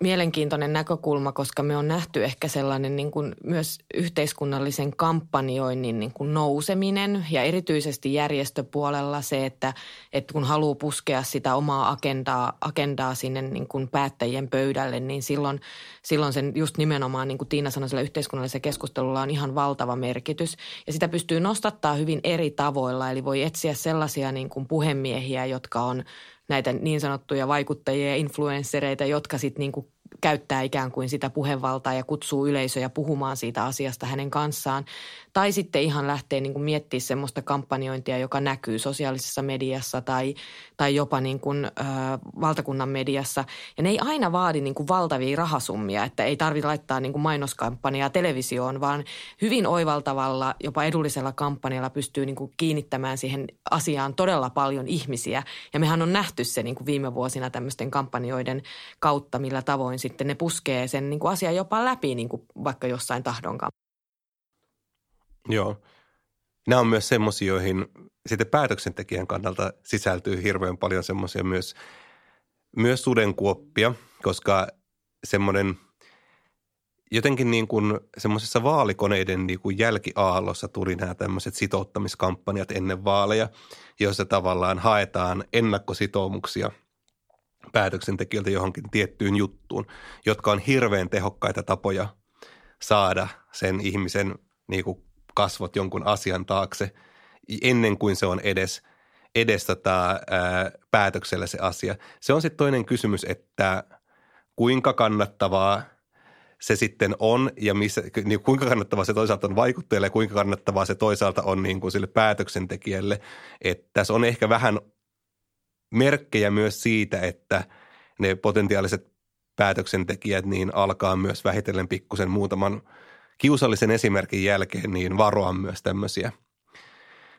mielenkiintoinen näkökulma, koska me on nähty ehkä sellainen niin kuin myös yhteiskunnallisen kampanjoinnin niin kuin nouseminen ja erityisesti järjestöpuolella se, että, että kun haluaa puskea sitä omaa agendaa, agendaa sinne niin kuin päättäjien pöydälle, niin silloin, silloin sen just nimenomaan, niin kuin Tiina sanoi, sillä yhteiskunnallisella keskustelulla on ihan valtava merkitys. Ja sitä pystyy nostattaa hyvin eri tavoilla, eli voi etsiä sellaisia niin kuin puhemiehiä, jotka on näitä niin sanottuja vaikuttajia ja influenssereita, jotka sitten niinku käyttää ikään kuin sitä puhevaltaa ja kutsuu yleisöjä puhumaan siitä asiasta hänen kanssaan. Tai sitten ihan lähtee niin kuin miettimään semmoista kampanjointia, joka näkyy sosiaalisessa mediassa tai, tai jopa niin kuin, ö, valtakunnan mediassa. Ja ne ei aina vaadi niin kuin valtavia rahasummia, että ei tarvitse laittaa niin kuin mainoskampanjaa televisioon, vaan hyvin oivaltavalla, jopa edullisella kampanjalla pystyy niin kuin kiinnittämään siihen asiaan todella paljon ihmisiä. Ja mehän on nähty se niin kuin viime vuosina tämmöisten kampanjoiden kautta, millä tavoin sitten ne puskee sen niin kuin asian jopa läpi niin kuin vaikka jossain tahdonkaan. Joo. Nämä on myös semmoisia, joihin sitten päätöksentekijän kannalta sisältyy hirveän paljon semmoisia myös, myös sudenkuoppia, koska semmoinen jotenkin niin kuin semmoisessa vaalikoneiden niin kuin jälkiaallossa tuli nämä tämmöiset sitouttamiskampanjat ennen vaaleja, joissa tavallaan haetaan ennakkositoumuksia päätöksentekijöiltä johonkin tiettyyn juttuun, jotka on hirveän tehokkaita tapoja saada sen ihmisen niin kuin kasvot jonkun asian taakse ennen kuin se on edes, edes tota, ää, päätöksellä se asia. Se on sitten toinen kysymys, että kuinka kannattavaa se sitten on ja missä, niin kuinka kannattavaa se toisaalta on vaikuttajalle ja kuinka kannattavaa se toisaalta on niin kuin sille päätöksentekijälle. Että tässä on ehkä vähän merkkejä myös siitä, että ne potentiaaliset päätöksentekijät niin alkaa myös vähitellen pikkusen muutaman – kiusallisen esimerkin jälkeen niin varoa myös tämmöisiä,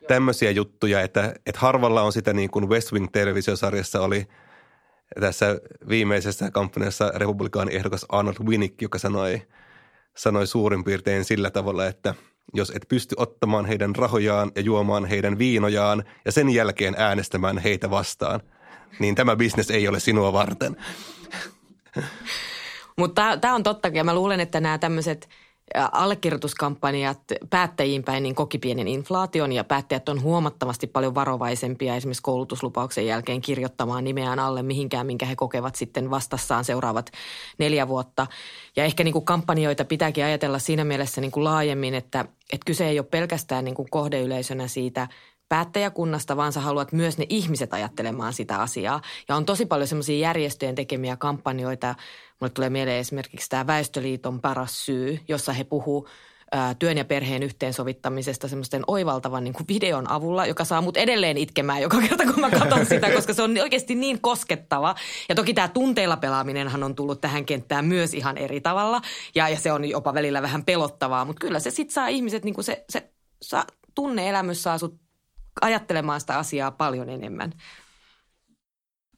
tämmöisiä juttuja, että, että harvalla on sitä niin kuin West Wing-televisiosarjassa oli tässä viimeisessä kampanjassa republikaani ehdokas Arnold Winnick, joka sanoi, sanoi suurin piirtein sillä tavalla, että jos et pysty ottamaan heidän rahojaan ja juomaan heidän viinojaan ja sen jälkeen äänestämään heitä vastaan, niin tämä bisnes ei ole sinua varten. Mutta tämä on totta, ja mä luulen, että nämä tämmöiset – allekirjoituskampanjat päättäjiin päin niin koki pienen inflaation ja päättäjät on huomattavasti paljon varovaisempia esimerkiksi koulutuslupauksen jälkeen kirjoittamaan nimeään alle mihinkään, minkä he kokevat sitten vastassaan seuraavat neljä vuotta. Ja ehkä niin kuin kampanjoita pitääkin ajatella siinä mielessä niin kuin laajemmin, että, että kyse ei ole pelkästään niin kuin kohdeyleisönä siitä päättäjäkunnasta, vaan sä haluat myös ne ihmiset ajattelemaan sitä asiaa. Ja on tosi paljon semmoisia järjestöjen tekemiä kampanjoita, Mulle tulee mieleen esimerkiksi tämä Väestöliiton paras syy, jossa he puhuu työn ja perheen yhteensovittamisesta semmoisten oivaltavan niin kuin videon avulla, joka saa mut edelleen itkemään joka kerta, kun mä katson sitä, koska se on oikeasti niin koskettava. Ja toki tämä tunteilla pelaaminenhan on tullut tähän kenttään myös ihan eri tavalla, ja, ja se on jopa välillä vähän pelottavaa, mutta kyllä se sitten saa ihmiset, niin kuin se, se saa, tunne-elämys saa sut ajattelemaan sitä asiaa paljon enemmän.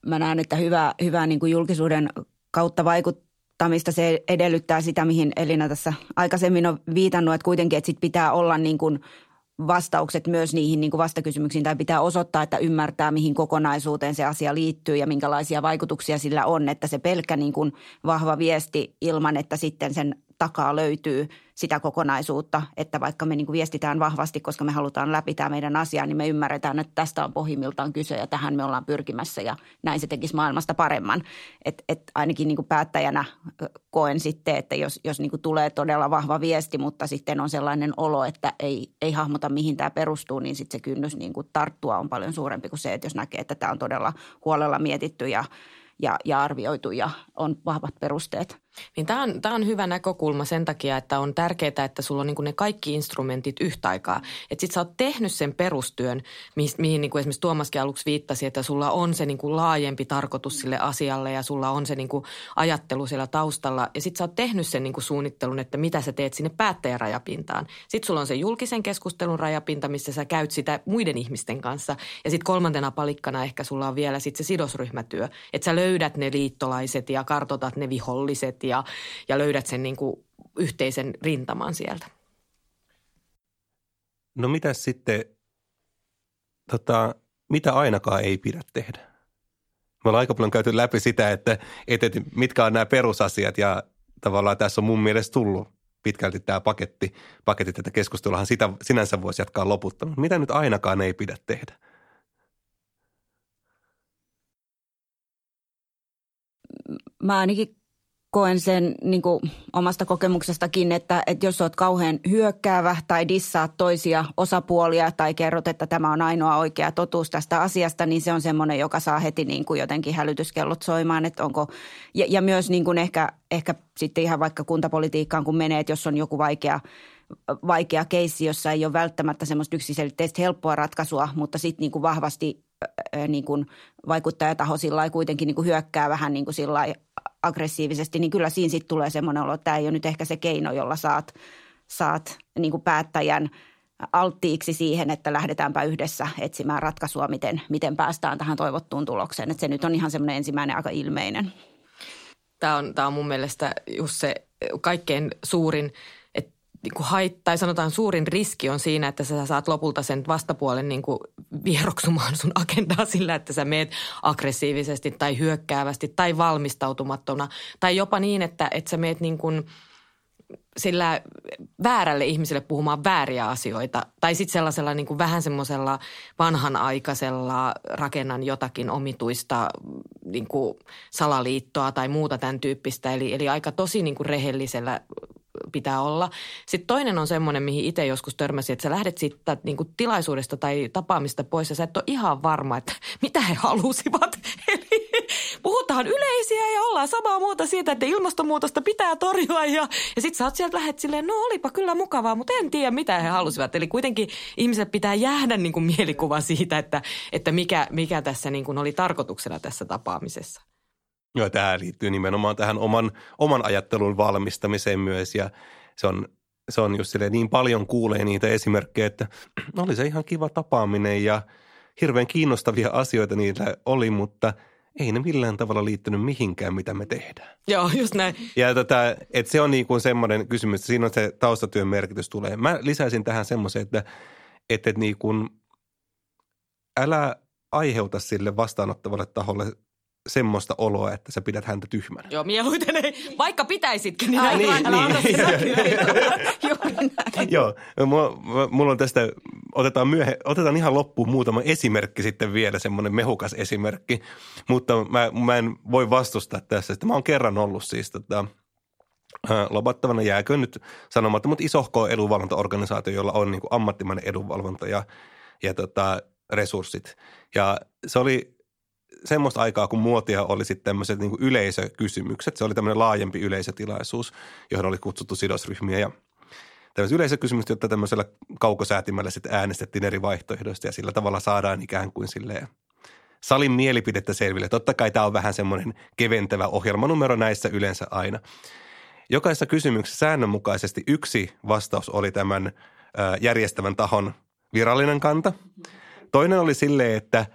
Mä näen, että hyvä, hyvä niin kuin julkisuuden kautta vaikut, toteuttamista se edellyttää sitä, mihin Elina tässä aikaisemmin on viitannut, että kuitenkin, että sit pitää olla niin kuin vastaukset myös niihin niin kuin vastakysymyksiin tai pitää osoittaa, että ymmärtää, mihin kokonaisuuteen se asia liittyy ja minkälaisia vaikutuksia sillä on, että se pelkkä niin kuin vahva viesti ilman, että sitten sen takaa löytyy sitä kokonaisuutta, että vaikka me niin kuin viestitään vahvasti, koska me halutaan läpi tämä meidän asia, niin me ymmärretään, että tästä on pohjimmiltaan kyse ja tähän me ollaan pyrkimässä ja näin se tekisi maailmasta paremman. Et, et ainakin niin kuin päättäjänä koen sitten, että jos, jos niin kuin tulee todella vahva viesti, mutta sitten on sellainen olo, että ei, ei hahmota mihin tämä perustuu, niin sitten se kynnys niin kuin tarttua on paljon suurempi kuin se, että jos näkee, että tämä on todella huolella mietitty ja, ja, ja arvioitu ja on vahvat perusteet. Niin tämä on, tämä on hyvä näkökulma sen takia, että on tärkeää, että sulla on niin ne kaikki instrumentit yhtä aikaa. Että sit sä oot tehnyt sen perustyön, mihin, mihin niin kuin esimerkiksi Tuomaskin aluksi viittasi, että sulla on se niin kuin laajempi tarkoitus sille asialle ja sulla on se niin kuin ajattelu siellä taustalla. Ja sit sä oot tehnyt sen niin kuin suunnittelun, että mitä sä teet sinne päättäjän rajapintaan. Sitten sulla on se julkisen keskustelun rajapinta, missä sä käyt sitä muiden ihmisten kanssa. Ja sitten kolmantena palikkana ehkä sulla on vielä sit se sidosryhmätyö, että sä löydät ne liittolaiset ja kartotat ne viholliset ja, ja löydät sen niin kuin yhteisen rintaman sieltä. No mitä sitten, tota, mitä ainakaan ei pidä tehdä? Me ollaan aika paljon käyty läpi sitä, että, että mitkä on nämä perusasiat ja tavallaan tässä on mun mielestä tullut pitkälti tämä paketti, paketti tätä keskusteluahan sitä sinänsä voisi jatkaa loputtanut. Mitä nyt ainakaan ei pidä tehdä? Mä ainakin koen sen niin kuin omasta kokemuksestakin, että, että jos olet kauhean hyökkäävä tai dissaat toisia osapuolia tai kerrot, että tämä on ainoa oikea totuus tästä asiasta, niin se on semmoinen, joka saa heti niin kuin jotenkin hälytyskellot soimaan. Että onko, ja, ja myös niin kuin ehkä, ehkä sitten ihan vaikka kuntapolitiikkaan kun menee, että jos on joku vaikea vaikea keissi, jossa ei ole välttämättä semmoista yksiselitteistä helppoa ratkaisua, mutta sitten niin vahvasti niin kuin vaikuttajataho sillä kuitenkin niin kuin hyökkää vähän niin kuin sillä aggressiivisesti, niin kyllä siinä sitten tulee semmoinen olo, että tämä ei ole nyt ehkä se keino, jolla saat, saat niin kuin päättäjän alttiiksi siihen, että lähdetäänpä yhdessä etsimään ratkaisua, miten, miten päästään tähän toivottuun tulokseen. Että se nyt on ihan semmoinen ensimmäinen aika ilmeinen. Tämä on, tämä on mun mielestä just se kaikkein suurin – niin kuin hait, tai sanotaan suurin riski on siinä, että sä saat lopulta sen vastapuolen niin kuin vieroksumaan sun agendaa sillä, että sä meet aggressiivisesti tai hyökkäävästi tai valmistautumattona. Tai jopa niin, että, että sä meet niin kuin sillä väärälle ihmiselle puhumaan vääriä asioita. Tai sitten sellaisella niin kuin vähän semmoisella vanhanaikaisella rakennan jotakin omituista niin kuin salaliittoa tai muuta tämän tyyppistä. Eli, eli aika tosi niin kuin rehellisellä pitää olla. Sitten toinen on semmoinen, mihin itse joskus törmäsin, että sä lähdet siitä niin kuin tilaisuudesta tai tapaamista pois ja sä et ole ihan varma, että mitä he halusivat. Eli puhutaan yleisiä ja ollaan samaa muuta siitä, että ilmastonmuutosta pitää torjua ja, ja sitten sä oot sieltä lähet silleen, no olipa kyllä mukavaa, mutta en tiedä mitä he halusivat. Eli kuitenkin ihmiset pitää jäädä niin kuin mielikuva siitä, että, että mikä, mikä tässä niin kuin oli tarkoituksena tässä tapaamisessa. Joo, tämä liittyy nimenomaan tähän oman, oman ajattelun valmistamiseen myös ja se on, se on just silleen, niin paljon kuulee niitä esimerkkejä, että oli se ihan kiva tapaaminen ja hirveän kiinnostavia asioita niillä oli, mutta ei ne millään tavalla liittynyt mihinkään, mitä me tehdään. Joo, just näin. Ja tota, että se on niin kuin semmoinen kysymys, että siinä on se taustatyön merkitys tulee. Mä lisäisin tähän semmoisen, että, että niin kuin älä aiheuta sille vastaanottavalle taholle semmoista oloa, että sä pidät häntä tyhmänä. Joo, mieluiten ei. Vaikka pitäisitkin, niin, Ai, niin, niin. Joo, mulla, mulla on tästä, otetaan, myöhe, otetaan ihan loppuun muutama esimerkki sitten vielä, semmoinen mehukas esimerkki. Mutta mä, mä en voi vastustaa tässä, että mä oon kerran ollut siis tota, lobattavana jääkö nyt sanomatta, mutta isohko edunvalvontaorganisaatio, jolla on niin kuin ammattimainen edunvalvonta ja, ja tota, resurssit. Ja se oli semmoista aikaa, kun muotia oli sitten tämmöiset niin yleisökysymykset. Se oli tämmöinen laajempi yleisötilaisuus, johon oli kutsuttu sidosryhmiä ja tämmöiset yleisökysymykset, jotta tämmöisellä kaukosäätimällä sitten äänestettiin eri vaihtoehdoista ja sillä tavalla saadaan ikään kuin silleen salin mielipidettä selville. Totta kai tämä on vähän semmoinen keventävä ohjelmanumero näissä yleensä aina. Jokaisessa kysymyksessä säännönmukaisesti yksi vastaus oli tämän järjestävän tahon virallinen kanta. Toinen oli silleen, että –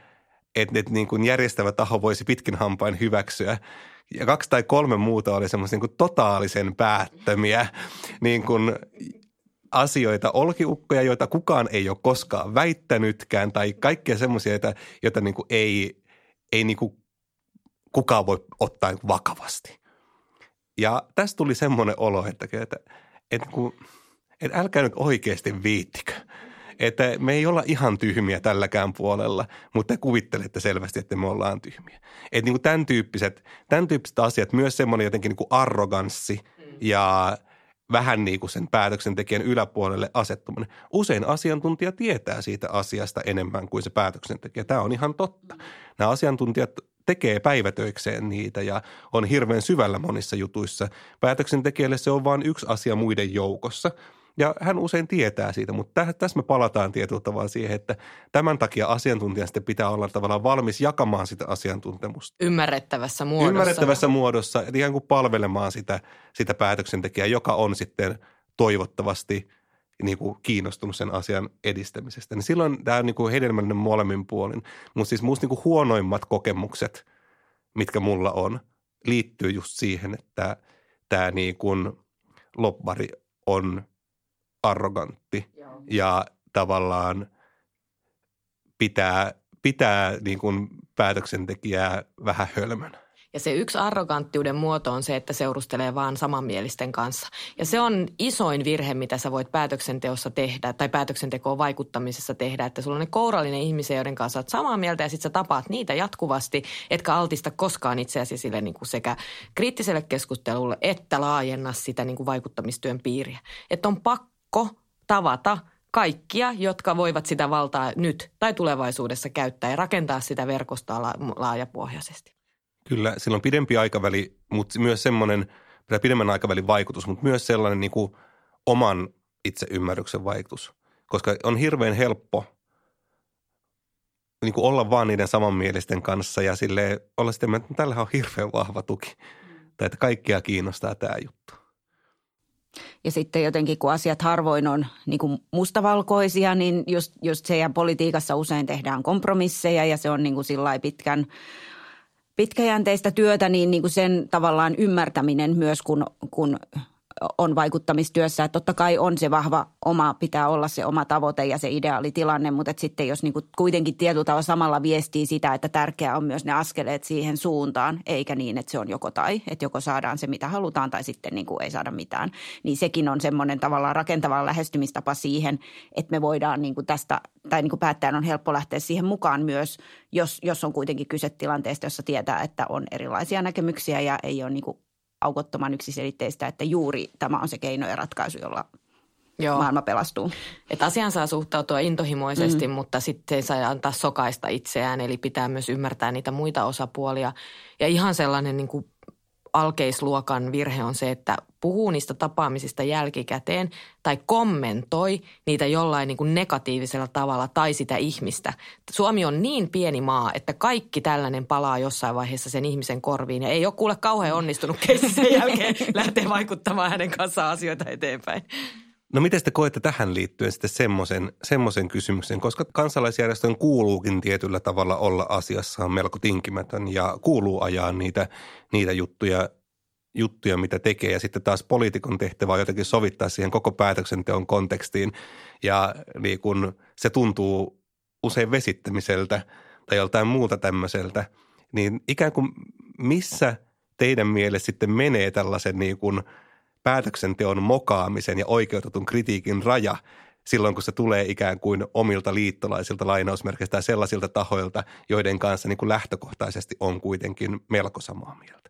että, että niin kuin järjestävä taho voisi pitkin hampain hyväksyä. Ja kaksi tai kolme muuta oli semmoisia niin kuin totaalisen päättömiä niin kuin asioita, olkiukkoja, joita kukaan ei ole koskaan väittänytkään tai kaikkea semmoisia, joita, joita niin kuin ei, ei niin kuin kukaan voi ottaa vakavasti. Ja tästä tuli semmoinen olo, että, että, että, kun, että älkää nyt oikeasti viittikö. Että me ei olla ihan tyhmiä tälläkään puolella, mutta te kuvittelette selvästi, että me ollaan tyhmiä. Että niin kuin tämän, tyyppiset, tämän tyyppiset asiat, myös semmoinen jotenkin niin kuin arroganssi ja vähän niin kuin sen päätöksentekijän yläpuolelle asettuminen. Usein asiantuntija tietää siitä asiasta enemmän kuin se päätöksentekijä. Tämä on ihan totta. Nämä asiantuntijat tekee päivätöikseen niitä ja on hirveän syvällä monissa jutuissa. Päätöksentekijälle se on vain yksi asia muiden joukossa. Ja hän usein tietää siitä, mutta tässä me palataan tietyllä tavalla siihen, että tämän takia asiantuntijan sitten pitää olla tavallaan valmis jakamaan sitä asiantuntemusta. Ymmärrettävässä muodossa. Ymmärrettävässä muodossa, ikään kuin palvelemaan sitä, sitä päätöksentekijää, joka on sitten toivottavasti – niin kuin kiinnostunut sen asian edistämisestä. Niin silloin tämä on niin kuin hedelmällinen molemmin puolin. Mutta siis musta niin kuin huonoimmat kokemukset, mitkä mulla on, liittyy just siihen, että tämä niin kuin lobbari on arrogantti Joo. ja tavallaan pitää, pitää niin kuin päätöksentekijää vähän hölmönä. Ja se yksi arroganttiuden muoto on se, että seurustelee vaan samanmielisten kanssa. Ja se on isoin virhe, mitä sä voit päätöksenteossa tehdä tai päätöksentekoon vaikuttamisessa tehdä. Että sulla on ne kourallinen ihmisiä, joiden kanssa oot samaa mieltä ja sit sä tapaat niitä jatkuvasti, etkä altista koskaan itseäsi sille niin kuin sekä kriittiselle keskustelulle että laajenna sitä niin kuin vaikuttamistyön piiriä. Että on pakko tavata kaikkia, jotka voivat sitä valtaa nyt tai tulevaisuudessa käyttää ja rakentaa sitä verkostoa laajapohjaisesti. Kyllä, sillä on pidempi aikaväli, mutta myös semmoinen pidemmän aikavälin vaikutus, mutta myös sellainen niin kuin oman itseymmärryksen vaikutus. Koska on hirveän helppo niin kuin olla vaan niiden samanmielisten kanssa ja sille olla sitten, että tällähän on hirveän vahva tuki. Tai että kaikkia kiinnostaa tämä juttu. Ja sitten jotenkin, kun asiat harvoin on niin kuin mustavalkoisia, niin just, just se ja politiikassa usein tehdään kompromisseja ja se on niin kuin pitkän – pitkäjänteistä työtä, niin, niin kuin sen tavallaan ymmärtäminen myös, kun, kun on vaikuttamistyössä. Että totta kai on se vahva oma, pitää olla se oma tavoite ja se ideaalitilanne, mutta että sitten jos niin kuin kuitenkin tietyllä tavalla samalla viestii sitä, että tärkeää on myös ne askeleet siihen suuntaan, eikä niin, että se on joko tai, että joko saadaan se mitä halutaan tai sitten niin kuin ei saada mitään. Niin sekin on semmoinen tavallaan rakentava lähestymistapa siihen, että me voidaan niin kuin tästä, tai niin kuin päättäjän on helppo lähteä siihen mukaan myös, jos, jos on kuitenkin kyse tilanteesta, jossa tietää, että on erilaisia näkemyksiä ja ei ole niin kuin aukottoman yksiselitteistä, että juuri tämä on se keino ja ratkaisu, jolla Joo. maailma pelastuu. Että asiaan saa suhtautua intohimoisesti, mm. mutta sitten saa antaa sokaista itseään, eli pitää myös ymmärtää niitä muita osapuolia. Ja ihan sellainen niin kuin alkeisluokan virhe on se, että puhuu niistä tapaamisista jälkikäteen tai kommentoi niitä jollain niin kuin negatiivisella tavalla tai sitä ihmistä. Suomi on niin pieni maa, että kaikki tällainen palaa jossain vaiheessa sen ihmisen korviin ja ei ole kuule kauhean onnistunut keissi sen jälkeen lähteä vaikuttamaan hänen kanssaan asioita eteenpäin. No miten te koette tähän liittyen sitten semmoisen, semmoisen kysymyksen, koska kansalaisjärjestön kuuluukin tietyllä tavalla olla asiassaan melko tinkimätön ja kuuluu ajaa niitä, niitä juttuja, juttuja, mitä tekee. Ja sitten taas poliitikon tehtävä on jotenkin sovittaa siihen koko päätöksenteon kontekstiin ja niin kun se tuntuu usein vesittämiseltä tai joltain muuta tämmöiseltä, niin ikään kuin missä teidän mielestä sitten menee tällaisen niin kuin – päätöksenteon mokaamisen ja oikeutetun kritiikin raja silloin, kun se tulee ikään kuin omilta liittolaisilta lainausmerkeistä tai sellaisilta tahoilta, joiden kanssa niin kuin lähtökohtaisesti on kuitenkin melko samaa mieltä.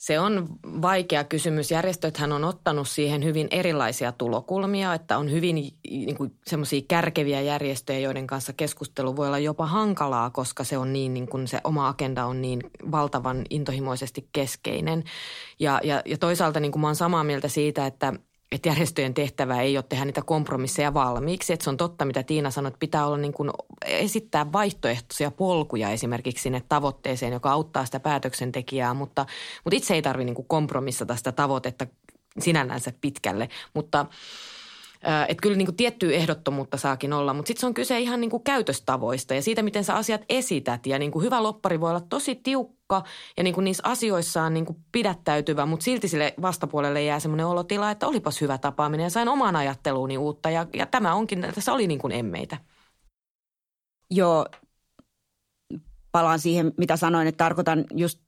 Se on vaikea kysymys. Järjestöthän on ottanut siihen hyvin erilaisia tulokulmia, että on hyvin niin kuin, semmoisia kärkeviä järjestöjä, joiden kanssa keskustelu voi olla jopa hankalaa, koska se on niin, niin kuin se oma agenda on niin valtavan intohimoisesti keskeinen. Ja, ja, ja toisaalta niin kuin mä oon samaa mieltä siitä, että – että järjestöjen tehtävä ei ole tehdä niitä kompromisseja valmiiksi. Että se on totta, mitä Tiina sanoi, että pitää olla niin kuin esittää vaihtoehtoisia polkuja esimerkiksi sinne tavoitteeseen, joka auttaa sitä päätöksentekijää, mutta, mutta itse ei tarvitse niin kompromissata sitä tavoitetta sinällänsä pitkälle. Mutta Että kyllä niin kuin tiettyä ehdottomuutta saakin olla, mutta sitten se on kyse ihan niin kuin käytöstavoista ja siitä, miten sä asiat esität. Ja niin kuin hyvä loppari voi olla tosi tiukka ja niin kuin niissä asioissaan niin kuin pidättäytyvä, mutta silti sille vastapuolelle jää semmoinen olotila, että olipas hyvä tapaaminen. Ja sain omaan ajatteluuni uutta. Ja, ja tämä onkin, tässä oli niin kuin emmeitä. Joo, palaan siihen, mitä sanoin, että tarkoitan just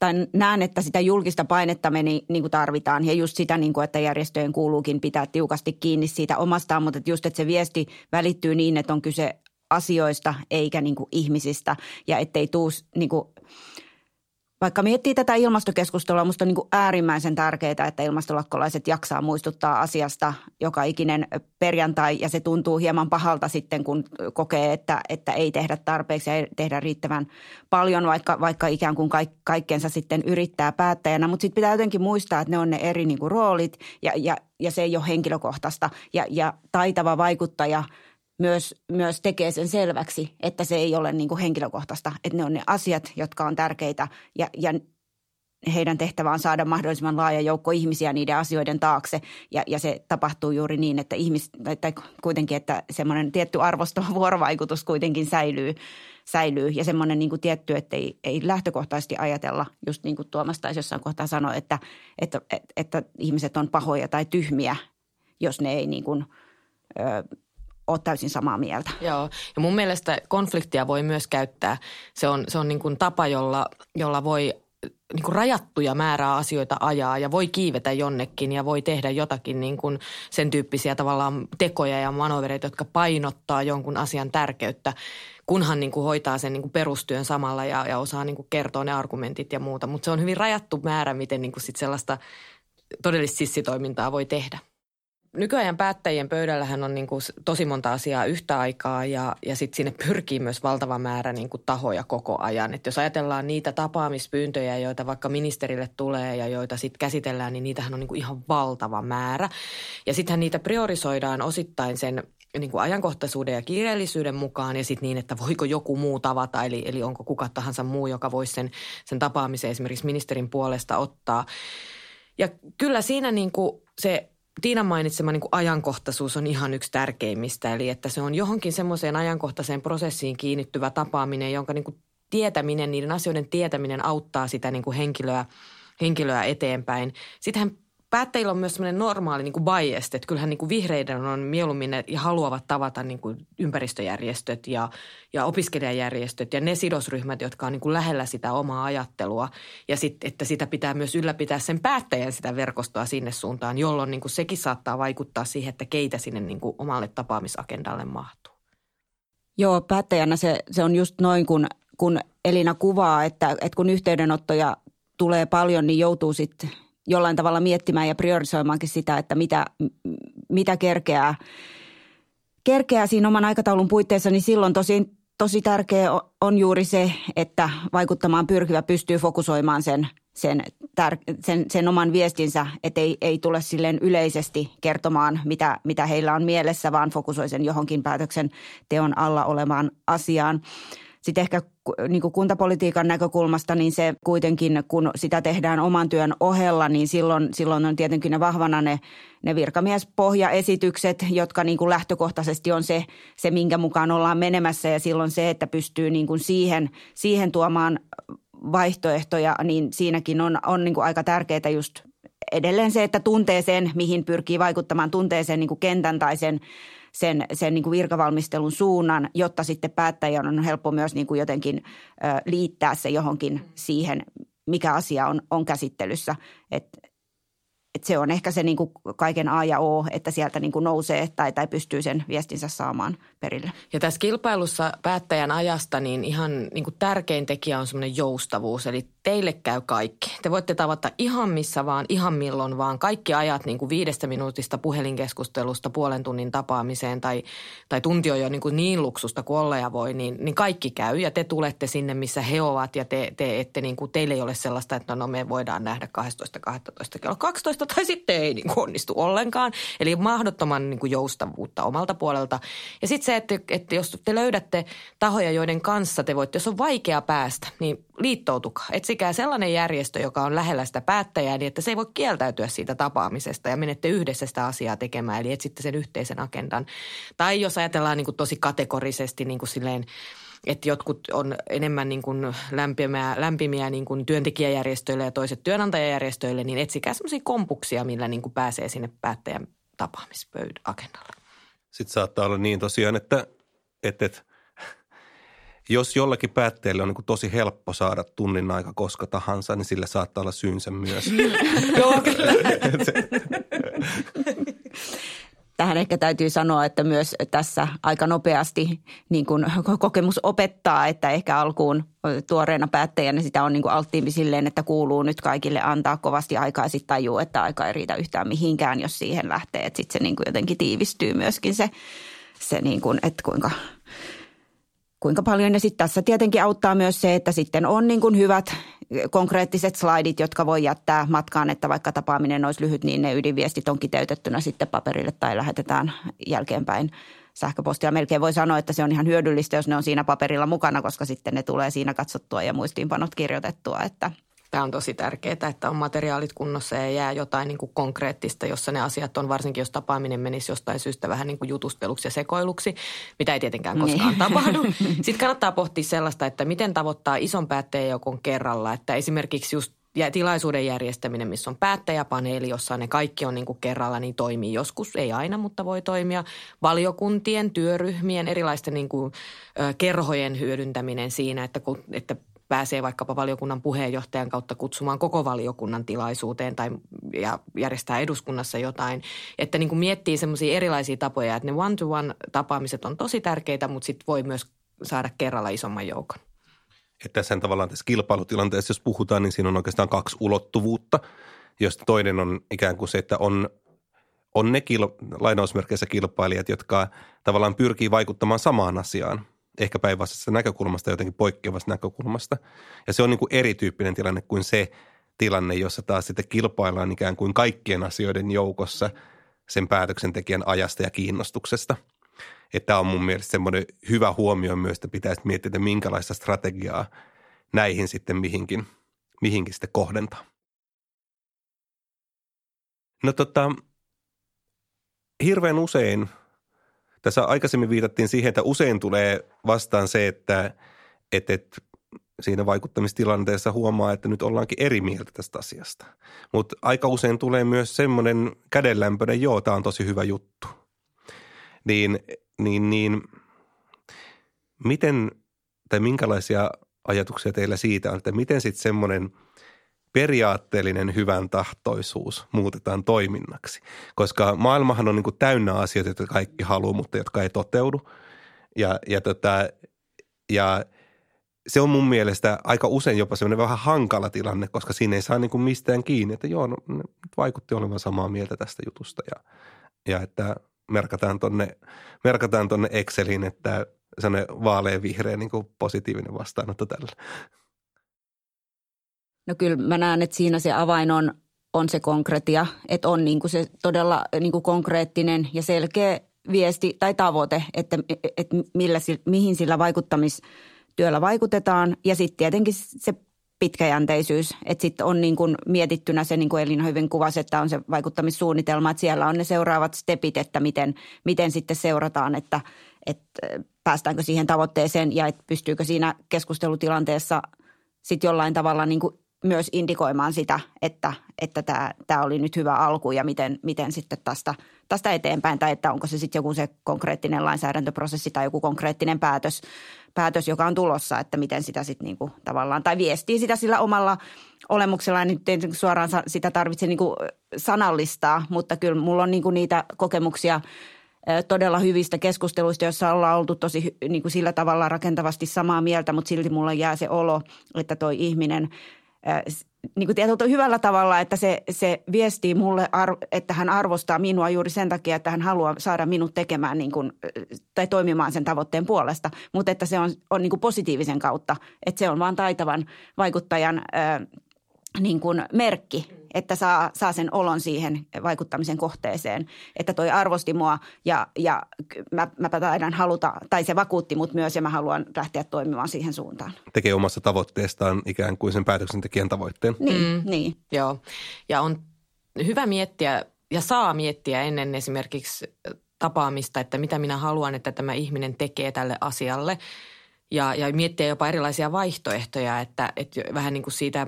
tai näen, että sitä julkista painetta me niin, niin kuin tarvitaan. Ja just sitä, niin kuin, että järjestöjen kuuluukin pitää tiukasti kiinni siitä omastaan, mutta just, että se viesti välittyy niin, että on kyse asioista eikä niin kuin ihmisistä. Ja ettei tuu niin kuin, vaikka miettii tätä ilmastokeskustelua, minusta on niin äärimmäisen tärkeää, että ilmastolakkolaiset jaksaa muistuttaa asiasta joka ikinen perjantai ja se tuntuu hieman pahalta sitten, kun kokee, että, että ei tehdä tarpeeksi ja ei tehdä riittävän paljon, vaikka, vaikka ikään kuin kaik, kaikkensa sitten yrittää päättäjänä. Mutta sitten pitää jotenkin muistaa, että ne on ne eri niin roolit ja, ja, ja se ei ole henkilökohtaista ja, ja taitava vaikuttaja – myös, myös tekee sen selväksi, että se ei ole niin kuin henkilökohtaista, että ne on ne asiat, jotka on tärkeitä ja, ja heidän tehtävä on saada mahdollisimman laaja joukko ihmisiä niiden asioiden taakse. Ja, ja se tapahtuu juuri niin, että ihmis, tai kuitenkin, että semmoinen tietty arvostava vuorovaikutus kuitenkin säilyy, säilyy. Ja semmoinen niin kuin tietty, että ei, ei lähtökohtaisesti ajatella, just niin kuin Tuomas taisi jossain kohtaa sanoa, että, että, että, että ihmiset on pahoja tai tyhmiä, jos ne ei niin kuin, ö, ole täysin samaa mieltä. Joo, ja mun mielestä konfliktia voi myös käyttää. Se on, se on niin kuin tapa, jolla, jolla voi niin kuin rajattuja määrää asioita ajaa ja voi kiivetä jonnekin ja voi tehdä jotakin niin kuin sen tyyppisiä tavallaan tekoja ja manovereita, jotka painottaa jonkun asian tärkeyttä, kunhan niin kuin hoitaa sen niin kuin perustyön samalla ja, ja osaa niin kuin kertoa ne argumentit ja muuta. Mutta se on hyvin rajattu määrä, miten niin kuin sit sellaista todellista sissitoimintaa voi tehdä nykyajan päättäjien pöydällähän on niin kuin tosi monta asiaa yhtä aikaa ja, ja sitten sinne pyrkii myös valtava määrä niin kuin tahoja koko ajan. Et jos ajatellaan niitä tapaamispyyntöjä, joita vaikka ministerille tulee ja joita sitten käsitellään, niin niitähän on niin kuin ihan valtava määrä. Ja sittenhän niitä priorisoidaan osittain sen niin kuin ajankohtaisuuden ja kiireellisyyden mukaan ja sitten niin, että voiko joku muu tavata, eli, eli onko kuka tahansa muu, joka voisi sen, sen tapaamisen esimerkiksi ministerin puolesta ottaa. Ja kyllä siinä niin kuin se Tiinan mainitsema niin kuin ajankohtaisuus on ihan yksi tärkeimmistä, eli että se on johonkin semmoiseen ajankohtaiseen prosessiin kiinnittyvä tapaaminen, jonka niin kuin tietäminen, niiden asioiden tietäminen auttaa sitä niin kuin henkilöä, henkilöä eteenpäin. Sittenhän päättäjillä on myös semmoinen normaali niin kuin bias, että kyllähän niin kuin vihreiden on mieluummin ja haluavat tavata niin kuin ympäristöjärjestöt ja, ja opiskelijajärjestöt ja ne sidosryhmät, jotka on niin kuin lähellä sitä omaa ajattelua. Ja sitten, että sitä pitää myös ylläpitää sen päättäjän sitä verkostoa sinne suuntaan, jolloin niin kuin sekin saattaa vaikuttaa siihen, että keitä sinne niin kuin omalle tapaamisagendalle mahtuu. Joo, päättäjänä se, se on just noin, kun, kun Elina kuvaa, että, että kun yhteydenottoja tulee paljon, niin joutuu sitten – jollain tavalla miettimään ja priorisoimaankin sitä, että mitä, mitä kerkeää, kerkeää siinä oman aikataulun puitteissa, niin silloin tosi, tosi tärkeä on juuri se, että vaikuttamaan pyrkivä pystyy fokusoimaan sen, sen, tär, sen, sen oman viestinsä, että ei, ei tule silleen yleisesti kertomaan, mitä, mitä heillä on mielessä, vaan fokusoi sen johonkin päätöksenteon alla olemaan asiaan. Sitten ehkä niin kuin kuntapolitiikan näkökulmasta, niin se kuitenkin, kun sitä tehdään oman työn ohella, niin silloin, silloin on tietenkin ne vahvana ne, ne virkamiespohjaesitykset, jotka niin kuin lähtökohtaisesti on se, se, minkä mukaan ollaan menemässä. Ja silloin se, että pystyy niin kuin siihen, siihen tuomaan vaihtoehtoja, niin siinäkin on, on niin kuin aika tärkeää just edelleen se, että tuntee sen, mihin pyrkii vaikuttamaan, tuntee sen niin kuin kentän tai sen sen, sen niin kuin virkavalmistelun suunnan, jotta sitten päättäjän on helppo myös niin kuin jotenkin ö, liittää se johonkin siihen, mikä asia on, on käsittelyssä. Et, et se on ehkä se niin kuin kaiken A ja O, että sieltä niin kuin nousee tai, tai pystyy sen viestinsä saamaan perille. Ja tässä kilpailussa päättäjän ajasta niin ihan niin kuin tärkein tekijä on semmoinen joustavuus, eli teille käy kaikki. Te voitte tavata ihan missä vaan, ihan milloin vaan. Kaikki ajat niin kuin viidestä minuutista puhelinkeskustelusta puolen tunnin tapaamiseen tai, tai tunti on jo niin, kuin niin luksusta kuin olla ja voi, niin, niin kaikki käy. Ja te tulette sinne, missä he ovat ja te, te ette, niin kuin, teille ei ole sellaista, että no, no me voidaan nähdä 12.12. kello 12 onnistu tai sitten ei niin kuin onnistu ollenkaan. Eli mahdottoman niin kuin joustavuutta omalta puolelta. Ja sitten se, että, että jos te löydätte tahoja, joiden kanssa te voitte, jos on vaikea päästä, niin liittoutukaa. Etsikää sellainen järjestö, joka on lähellä sitä päättäjää, niin että se ei voi kieltäytyä siitä tapaamisesta ja menette yhdessä sitä asiaa tekemään. Eli etsitte sen yhteisen agendan. Tai jos ajatellaan niin kuin tosi kategorisesti niin kuin silleen – että jotkut on enemmän niin kuin lämpimiä, lämpimiä niin kuin työntekijäjärjestöille ja toiset työnantajajärjestöille, niin etsikää sellaisia kompuksia, millä niin kuin pääsee sinne päättäjän tapaamispöydän agendalle. Sitten saattaa olla niin tosiaan, että, että, että jos jollakin päättäjälle on niin tosi helppo saada tunnin aika koska tahansa, niin sillä saattaa olla syynsä myös. Joo, kyllä. Tähän ehkä täytyy sanoa, että myös tässä aika nopeasti niin kuin kokemus opettaa, että ehkä alkuun tuoreena päättäjänä sitä on niin kuin alttiimpi silleen, että kuuluu nyt kaikille antaa kovasti aikaa ja sitten tajuu, että aika ei riitä yhtään mihinkään, jos siihen lähtee. Että sitten se niin kuin jotenkin tiivistyy myöskin se, se niin kuin, että kuinka – kuinka paljon. Ja sitten tässä tietenkin auttaa myös se, että sitten on niin kuin hyvät konkreettiset slaidit, jotka voi jättää matkaan, että vaikka tapaaminen olisi lyhyt, niin ne ydinviestit on kiteytettynä sitten paperille tai lähetetään jälkeenpäin sähköpostia. Melkein voi sanoa, että se on ihan hyödyllistä, jos ne on siinä paperilla mukana, koska sitten ne tulee siinä katsottua ja muistiinpanot kirjoitettua, että – Tämä on tosi tärkeää, että on materiaalit kunnossa ja jää jotain niin kuin konkreettista, jossa ne asiat on, varsinkin jos tapaaminen menisi jostain syystä vähän niin kuin jutusteluksi ja sekoiluksi, mitä ei tietenkään niin. koskaan niin. tapahdu. Sitten kannattaa pohtia sellaista, että miten tavoittaa ison päättäjäjoukon kerralla, että esimerkiksi just ja tilaisuuden järjestäminen, missä on päättäjäpaneeli, jossa ne kaikki on niin kuin kerralla, niin toimii joskus, ei aina, mutta voi toimia. Valiokuntien, työryhmien, erilaisten niin kuin, ö, kerhojen hyödyntäminen siinä, että, kun, että pääsee vaikkapa valiokunnan puheenjohtajan kautta kutsumaan koko valiokunnan tilaisuuteen tai ja järjestää eduskunnassa jotain. Että niin kuin miettii semmoisia erilaisia tapoja, että ne one-to-one tapaamiset on tosi tärkeitä, mutta sitten voi myös saada kerralla isomman joukon. Että tässä tavallaan tässä kilpailutilanteessa, jos puhutaan, niin siinä on oikeastaan kaksi ulottuvuutta, josta toinen on ikään kuin se, että on, on ne kil, lainausmerkeissä kilpailijat, jotka tavallaan pyrkii vaikuttamaan samaan asiaan – ehkä päinvastaisesta näkökulmasta, jotenkin poikkeavasta näkökulmasta. Ja se on niin kuin erityyppinen tilanne kuin se tilanne, jossa taas sitten kilpaillaan ikään kuin kaikkien asioiden joukossa sen päätöksentekijän ajasta ja kiinnostuksesta. Että on mun mielestä semmoinen hyvä huomio myös, että pitäisi miettiä, että minkälaista strategiaa näihin sitten mihinkin, mihinkin sitten kohdentaa. No tota, hirveän usein – tässä aikaisemmin viitattiin siihen, että usein tulee vastaan se, että, että, että siinä vaikuttamistilanteessa huomaa, että nyt ollaankin eri mieltä tästä asiasta. Mutta aika usein tulee myös semmoinen kädenlämpöinen, joo, tämä on tosi hyvä juttu. Niin, niin, niin miten tai minkälaisia ajatuksia teillä siitä on, että miten sitten semmoinen – periaatteellinen hyvän tahtoisuus muutetaan toiminnaksi. Koska maailmahan on niin kuin täynnä asioita, joita kaikki haluaa, mutta jotka ei toteudu. Ja, ja, tota, ja se on mun mielestä aika usein jopa semmoinen vähän hankala tilanne, koska siinä ei saa niin kuin mistään kiinni, että joo, no, vaikutti olevan samaa mieltä tästä jutusta ja, ja että merkataan tonne, merkataan tonne Exceliin, että sellainen vaalean-vihreä niin kuin positiivinen vastaanotto tällä. No kyllä mä näen, että siinä se avain on, on se konkretia, että on niin kuin se todella niin kuin konkreettinen ja selkeä viesti tai tavoite, että, että millä, mihin sillä vaikuttamistyöllä vaikutetaan. Ja sitten tietenkin se pitkäjänteisyys, että sitten on niin kuin mietittynä se, niin kuin Elina hyvin kuvasi, että on se vaikuttamissuunnitelma, että siellä on ne seuraavat stepit, että miten, miten sitten seurataan, että, että päästäänkö siihen tavoitteeseen ja että pystyykö siinä keskustelutilanteessa sitten jollain tavalla niin kuin myös indikoimaan sitä, että, että tämä, tämä oli nyt hyvä alku ja miten, miten sitten tästä, tästä eteenpäin tai että onko se sitten joku se konkreettinen lainsäädäntöprosessi tai joku konkreettinen päätös, päätös joka on tulossa, että miten sitä sitten niinku tavallaan tai viestii sitä sillä omalla olemuksella. Nyt ei suoraan sitä tarvitse niinku sanallistaa, mutta kyllä mulla on niinku niitä kokemuksia todella hyvistä keskusteluista, joissa ollaan oltu tosi niin kuin sillä tavalla rakentavasti samaa mieltä, mutta silti mulla jää se olo, että toi ihminen – niin kuin tietyllä hyvällä tavalla, että se, se viestii mulle, että hän arvostaa minua juuri sen takia, että hän haluaa saada minut tekemään niin kuin, tai toimimaan sen tavoitteen puolesta, mutta että se on, on niin kuin positiivisen kautta, että se on vaan taitavan vaikuttajan niin kuin merkki, että saa, saa sen olon siihen vaikuttamisen kohteeseen, että toi arvosti mua ja, ja mä, mäpä taidan haluta, tai se vakuutti mut myös ja mä haluan lähteä toimimaan siihen suuntaan. Tekee omassa tavoitteestaan ikään kuin sen päätöksentekijän tavoitteen. Niin, mm. niin. Joo, ja on hyvä miettiä ja saa miettiä ennen esimerkiksi tapaamista, että mitä minä haluan, että tämä ihminen tekee tälle asialle. Ja, ja miettiä jopa erilaisia vaihtoehtoja, että, että vähän niin kuin siitä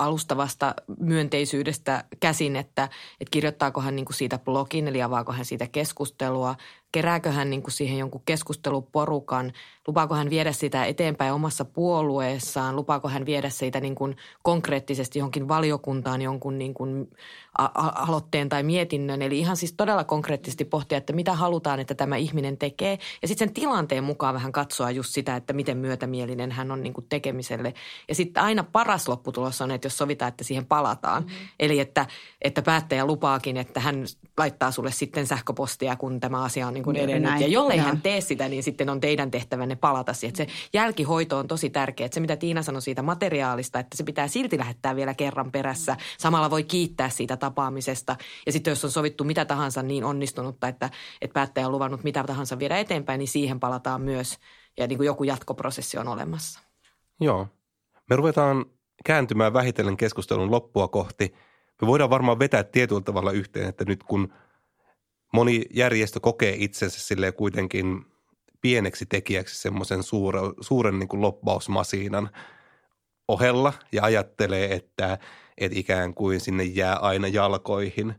alustavasta myönteisyydestä käsin, että, että kirjoittaako hän niin kuin siitä blogin, eli avaako hän siitä keskustelua, kerääkö hän niin kuin siihen jonkun keskusteluporukan, lupaako hän viedä sitä eteenpäin omassa puolueessaan, lupaako hän viedä siitä niin kuin konkreettisesti johonkin valiokuntaan jonkun niin kuin aloitteen tai mietinnön. Eli ihan siis todella konkreettisesti pohtia, että mitä halutaan, että tämä ihminen tekee. Ja sitten sen tilanteen mukaan vähän katsoa just sitä, että miten myötämielinen hän on niin kuin tekemiselle. Ja sitten aina paras lopputulos on, että jos sovitaan, että siihen palataan. Mm-hmm. Eli että, että päättäjä lupaakin, että hän laittaa sulle sitten sähköpostia, kun tämä asia on niin kuin edennyt. Näin. Ja jollei ja. hän tee sitä, niin sitten on teidän tehtävänne palata siihen. Se jälkihoito on tosi tärkeä. Että se, mitä Tiina sanoi siitä materiaalista, että se pitää silti lähettää vielä kerran perässä. Samalla voi kiittää siitä tapaamisesta. Ja sitten jos on sovittu mitä tahansa niin onnistunutta, että, että päättäjä on luvannut mitä tahansa viedä eteenpäin, niin siihen palataan myös. Ja niin kuin joku jatkoprosessi on olemassa. Joo. Me ruvetaan kääntymään vähitellen keskustelun loppua kohti. Me voidaan varmaan vetää tietyllä tavalla yhteen, että nyt kun moni järjestö kokee itsensä silleen kuitenkin pieneksi tekijäksi semmoisen suuren, suuren niin kuin ohella ja ajattelee, että, että ikään kuin sinne jää aina jalkoihin,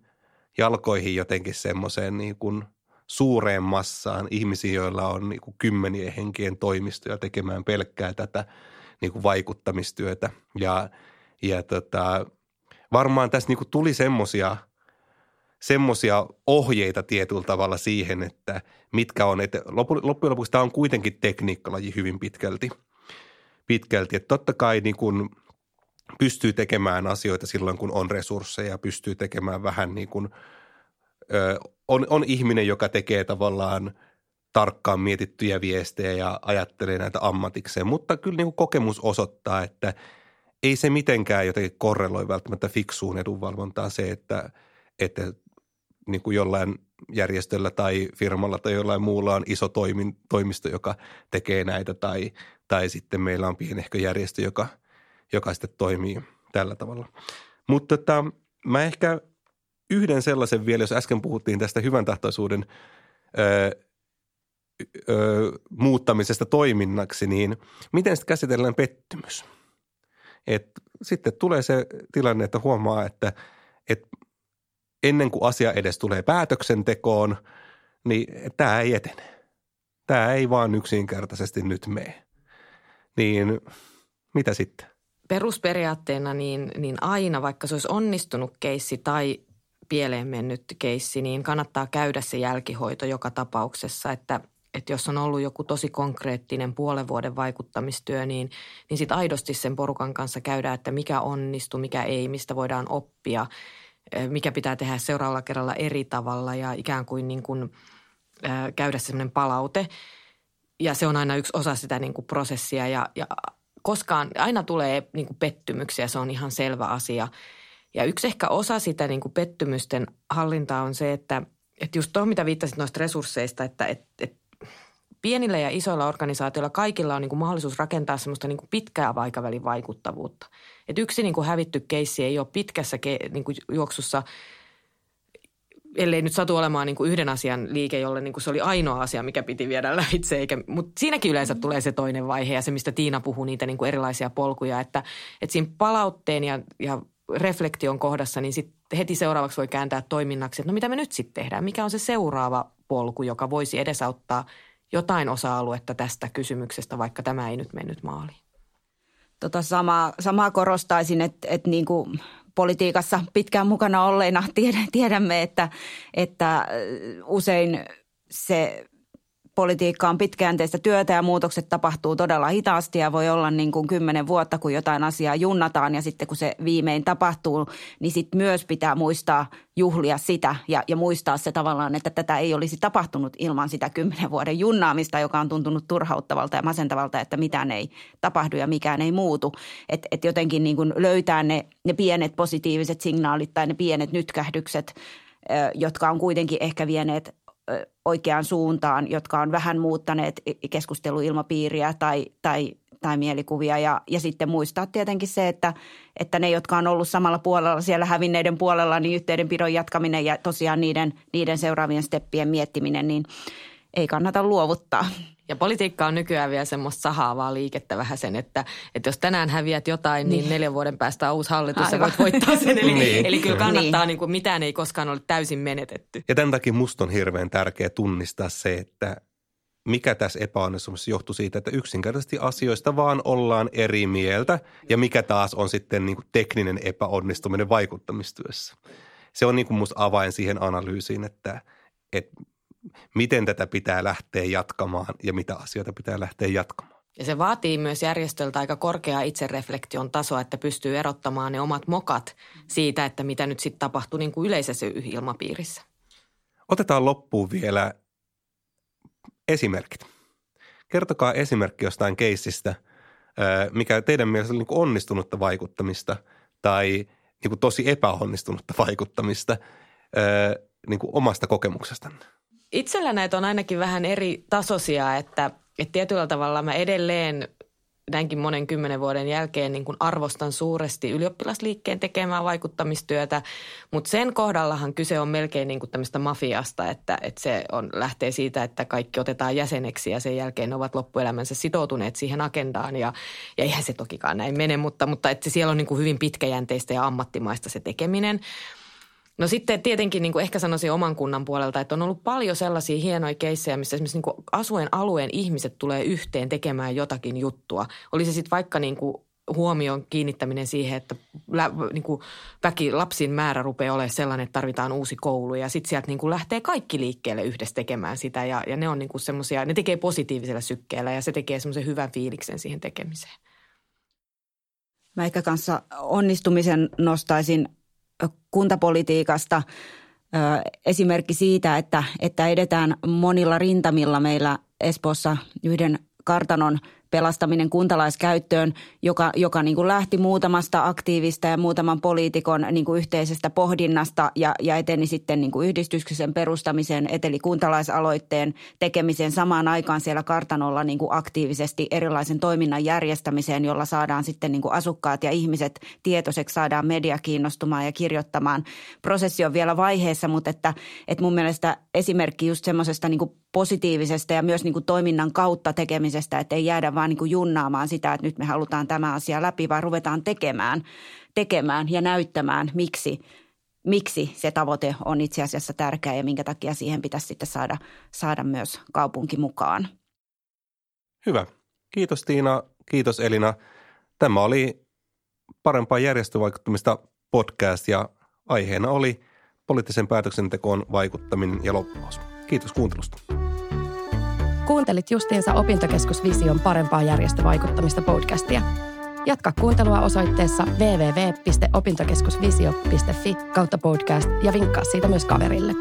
jalkoihin jotenkin semmoiseen niin kuin suureen massaan ihmisiä, joilla on niin kuin kymmenien henkien toimistoja tekemään pelkkää tätä – niin kuin vaikuttamistyötä. Ja, ja tota, varmaan tässä niin kuin tuli semmoisia semmoisia ohjeita tietyllä tavalla siihen, että mitkä on, että loppujen lopuksi tämä on kuitenkin tekniikkalaji hyvin pitkälti. Pitkälti. Että totta kai niin kuin pystyy tekemään asioita silloin, kun on resursseja, pystyy tekemään vähän niin kuin, ö, on, on ihminen, joka tekee tavallaan – tarkkaan mietittyjä viestejä ja ajattelee näitä ammatikseen. Mutta kyllä niin kuin kokemus osoittaa, että ei se mitenkään jotenkin korreloi välttämättä fiksuun edunvalvontaan se, että, että niin kuin jollain järjestöllä tai firmalla tai jollain muulla on iso toimin, toimisto, joka tekee näitä tai, tai sitten meillä on pienehkö järjestö, joka, joka sitten toimii tällä tavalla. Mutta tota, mä ehkä yhden sellaisen vielä, jos äsken puhuttiin tästä hyvän tahtoisuuden ö, ö, muuttamisesta toiminnaksi, niin miten sitten käsitellään pettymys? Et sitten tulee se tilanne, että huomaa, että, että ennen kuin asia edes tulee päätöksentekoon, niin tämä ei etene. Tämä ei vaan yksinkertaisesti nyt mene. Niin mitä sitten? Perusperiaatteena niin, niin aina, vaikka se olisi onnistunut keissi tai pieleen mennyt keissi, niin kannattaa käydä se jälkihoito joka tapauksessa, että että jos on ollut joku tosi konkreettinen puolen vuoden vaikuttamistyö, niin, niin sitten aidosti sen porukan kanssa käydään, että mikä onnistuu, mikä ei, mistä voidaan oppia, mikä pitää tehdä seuraavalla kerralla eri tavalla ja ikään kuin, niin kuin äh, käydä semmoinen palaute. Ja se on aina yksi osa sitä niin kuin prosessia ja, ja koskaan, aina tulee niin kuin pettymyksiä, se on ihan selvä asia. Ja yksi ehkä osa sitä niin kuin pettymysten hallintaa on se, että, että just tuohon, mitä viittasit noista resursseista, että, että, että pienillä ja isoilla organisaatioilla kaikilla on niin kuin mahdollisuus rakentaa semmoista niin kuin pitkää aikavälin vaikuttavuutta. Et yksi niin kuin hävitty keissi ei ole pitkässä ke, niin kuin juoksussa, ellei nyt satu olemaan niin kuin yhden asian liike, jolle niin kuin se oli ainoa asia, mikä piti viedä lävitse. Eikä, mutta siinäkin yleensä tulee se toinen vaihe ja se, mistä Tiina puhuu, niitä niin kuin erilaisia polkuja. Että, että siinä palautteen ja, ja reflektion kohdassa, niin sit heti seuraavaksi voi kääntää toiminnaksi, että no mitä me nyt sitten tehdään? Mikä on se seuraava polku, joka voisi edesauttaa – jotain osa-aluetta tästä kysymyksestä, vaikka tämä ei nyt mennyt maaliin. Tota samaa, samaa korostaisin, että, että niin kuin politiikassa pitkään mukana olleina tiedämme, että, että usein se politiikka on pitkäjänteistä työtä ja muutokset tapahtuu todella hitaasti ja voi olla niin kuin kymmenen vuotta, kun jotain asiaa junnataan ja sitten kun se viimein tapahtuu, niin sitten myös pitää muistaa juhlia sitä ja, ja muistaa se tavallaan, että tätä ei olisi tapahtunut ilman sitä kymmenen vuoden junnaamista, joka on tuntunut turhauttavalta ja masentavalta, että mitään ei tapahdu ja mikään ei muutu. Että et jotenkin niin kuin löytää ne, ne pienet positiiviset signaalit tai ne pienet nytkähdykset, jotka on kuitenkin ehkä vieneet oikeaan suuntaan, jotka on vähän muuttaneet keskusteluilmapiiriä tai, tai, tai mielikuvia. Ja, ja sitten muistaa tietenkin se, että, että ne, jotka on ollut samalla puolella, siellä hävinneiden puolella, niin yhteydenpidon jatkaminen ja tosiaan niiden, niiden seuraavien steppien miettiminen, niin ei kannata luovuttaa. Ja politiikka on nykyään vielä semmoista sahaavaa liikettä vähän sen, että, että jos tänään häviät jotain, niin, niin neljän vuoden päästä on uusi hallitus Aivan. ja voit voittaa sen. Eli, niin. eli kyllä kannattaa, niin. niin kuin mitään ei koskaan ole täysin menetetty. Ja tämän takia musta on hirveän tärkeää tunnistaa se, että mikä tässä epäonnistumisessa johtuu siitä, että yksinkertaisesti asioista vaan ollaan eri mieltä ja mikä taas on sitten niin kuin tekninen epäonnistuminen vaikuttamistyössä. Se on niin kuin musta avain siihen analyysiin, että, että miten tätä pitää lähteä jatkamaan ja mitä asioita pitää lähteä jatkamaan. Ja se vaatii myös järjestöltä aika korkeaa itsereflektion tasoa, että pystyy erottamaan ne omat mokat siitä, että mitä nyt sitten tapahtuu niin kuin yleisessä ilmapiirissä. Otetaan loppuun vielä esimerkit. Kertokaa esimerkki jostain keissistä, mikä teidän mielestä on niin onnistunutta vaikuttamista tai niin tosi epäonnistunutta vaikuttamista niin omasta kokemuksestanne. Itsellä näitä on ainakin vähän eri tasoisia, että, että tietyllä tavalla mä edelleen näinkin monen kymmenen vuoden jälkeen niin kuin arvostan suuresti ylioppilasliikkeen tekemää vaikuttamistyötä, mutta sen kohdallahan kyse on melkein niin kuin tämmöistä mafiasta, että, että se on, lähtee siitä, että kaikki otetaan jäseneksi ja sen jälkeen ne ovat loppuelämänsä sitoutuneet siihen agendaan ja, ja eihän se tokikaan näin mene, mutta, mutta että siellä on niin kuin hyvin pitkäjänteistä ja ammattimaista se tekeminen – No sitten tietenkin niin kuin ehkä sanoisin oman kunnan puolelta, että on ollut paljon sellaisia hienoja keissejä, missä esimerkiksi niin kuin asuen alueen ihmiset tulee yhteen tekemään jotakin juttua. Oli se sitten vaikka niin kuin huomion kiinnittäminen siihen, että lä, niin kuin väki, lapsin määrä rupeaa olemaan sellainen, että tarvitaan uusi koulu. Ja sitten sieltä niin kuin lähtee kaikki liikkeelle yhdessä tekemään sitä. Ja, ja ne on niin kuin semmoisia, ne tekee positiivisella sykkeellä ja se tekee semmoisen hyvän fiiliksen siihen tekemiseen. Mä ehkä kanssa onnistumisen nostaisin kuntapolitiikasta esimerkki siitä, että, että edetään monilla rintamilla meillä Espoossa yhden kartanon pelastaminen kuntalaiskäyttöön, joka, joka niin kuin lähti muutamasta aktiivista ja muutaman poliitikon niin kuin yhteisestä pohdinnasta ja, ja eteni sitten niin kuin yhdistyksen perustamiseen, eteli kuntalaisaloitteen tekemiseen samaan aikaan siellä kartanolla niin kuin aktiivisesti erilaisen toiminnan järjestämiseen, jolla saadaan sitten niin kuin asukkaat ja ihmiset tietoiseksi, saadaan media kiinnostumaan ja kirjoittamaan. Prosessi on vielä vaiheessa, mutta että, että mun mielestä esimerkki just semmoisesta niin positiivisesta ja myös niin kuin toiminnan kautta tekemisestä, että ei jäädä vaan niin kuin junnaamaan sitä, että nyt me halutaan tämä asia läpi, vaan ruvetaan tekemään, tekemään ja näyttämään, miksi, miksi se tavoite on itse asiassa tärkeä ja minkä takia siihen pitäisi sitten saada, saada myös kaupunki mukaan. Hyvä. Kiitos Tiina, kiitos Elina. Tämä oli parempaa järjestövaikuttamista podcast ja aiheena oli poliittisen päätöksentekoon vaikuttaminen ja loppuus. Kiitos kuuntelusta. Kuuntelit justiinsa Opintokeskus Vision parempaa järjestövaikuttamista podcastia. Jatka kuuntelua osoitteessa www.opintokeskusvisio.fi kautta podcast ja vinkkaa siitä myös kaverille.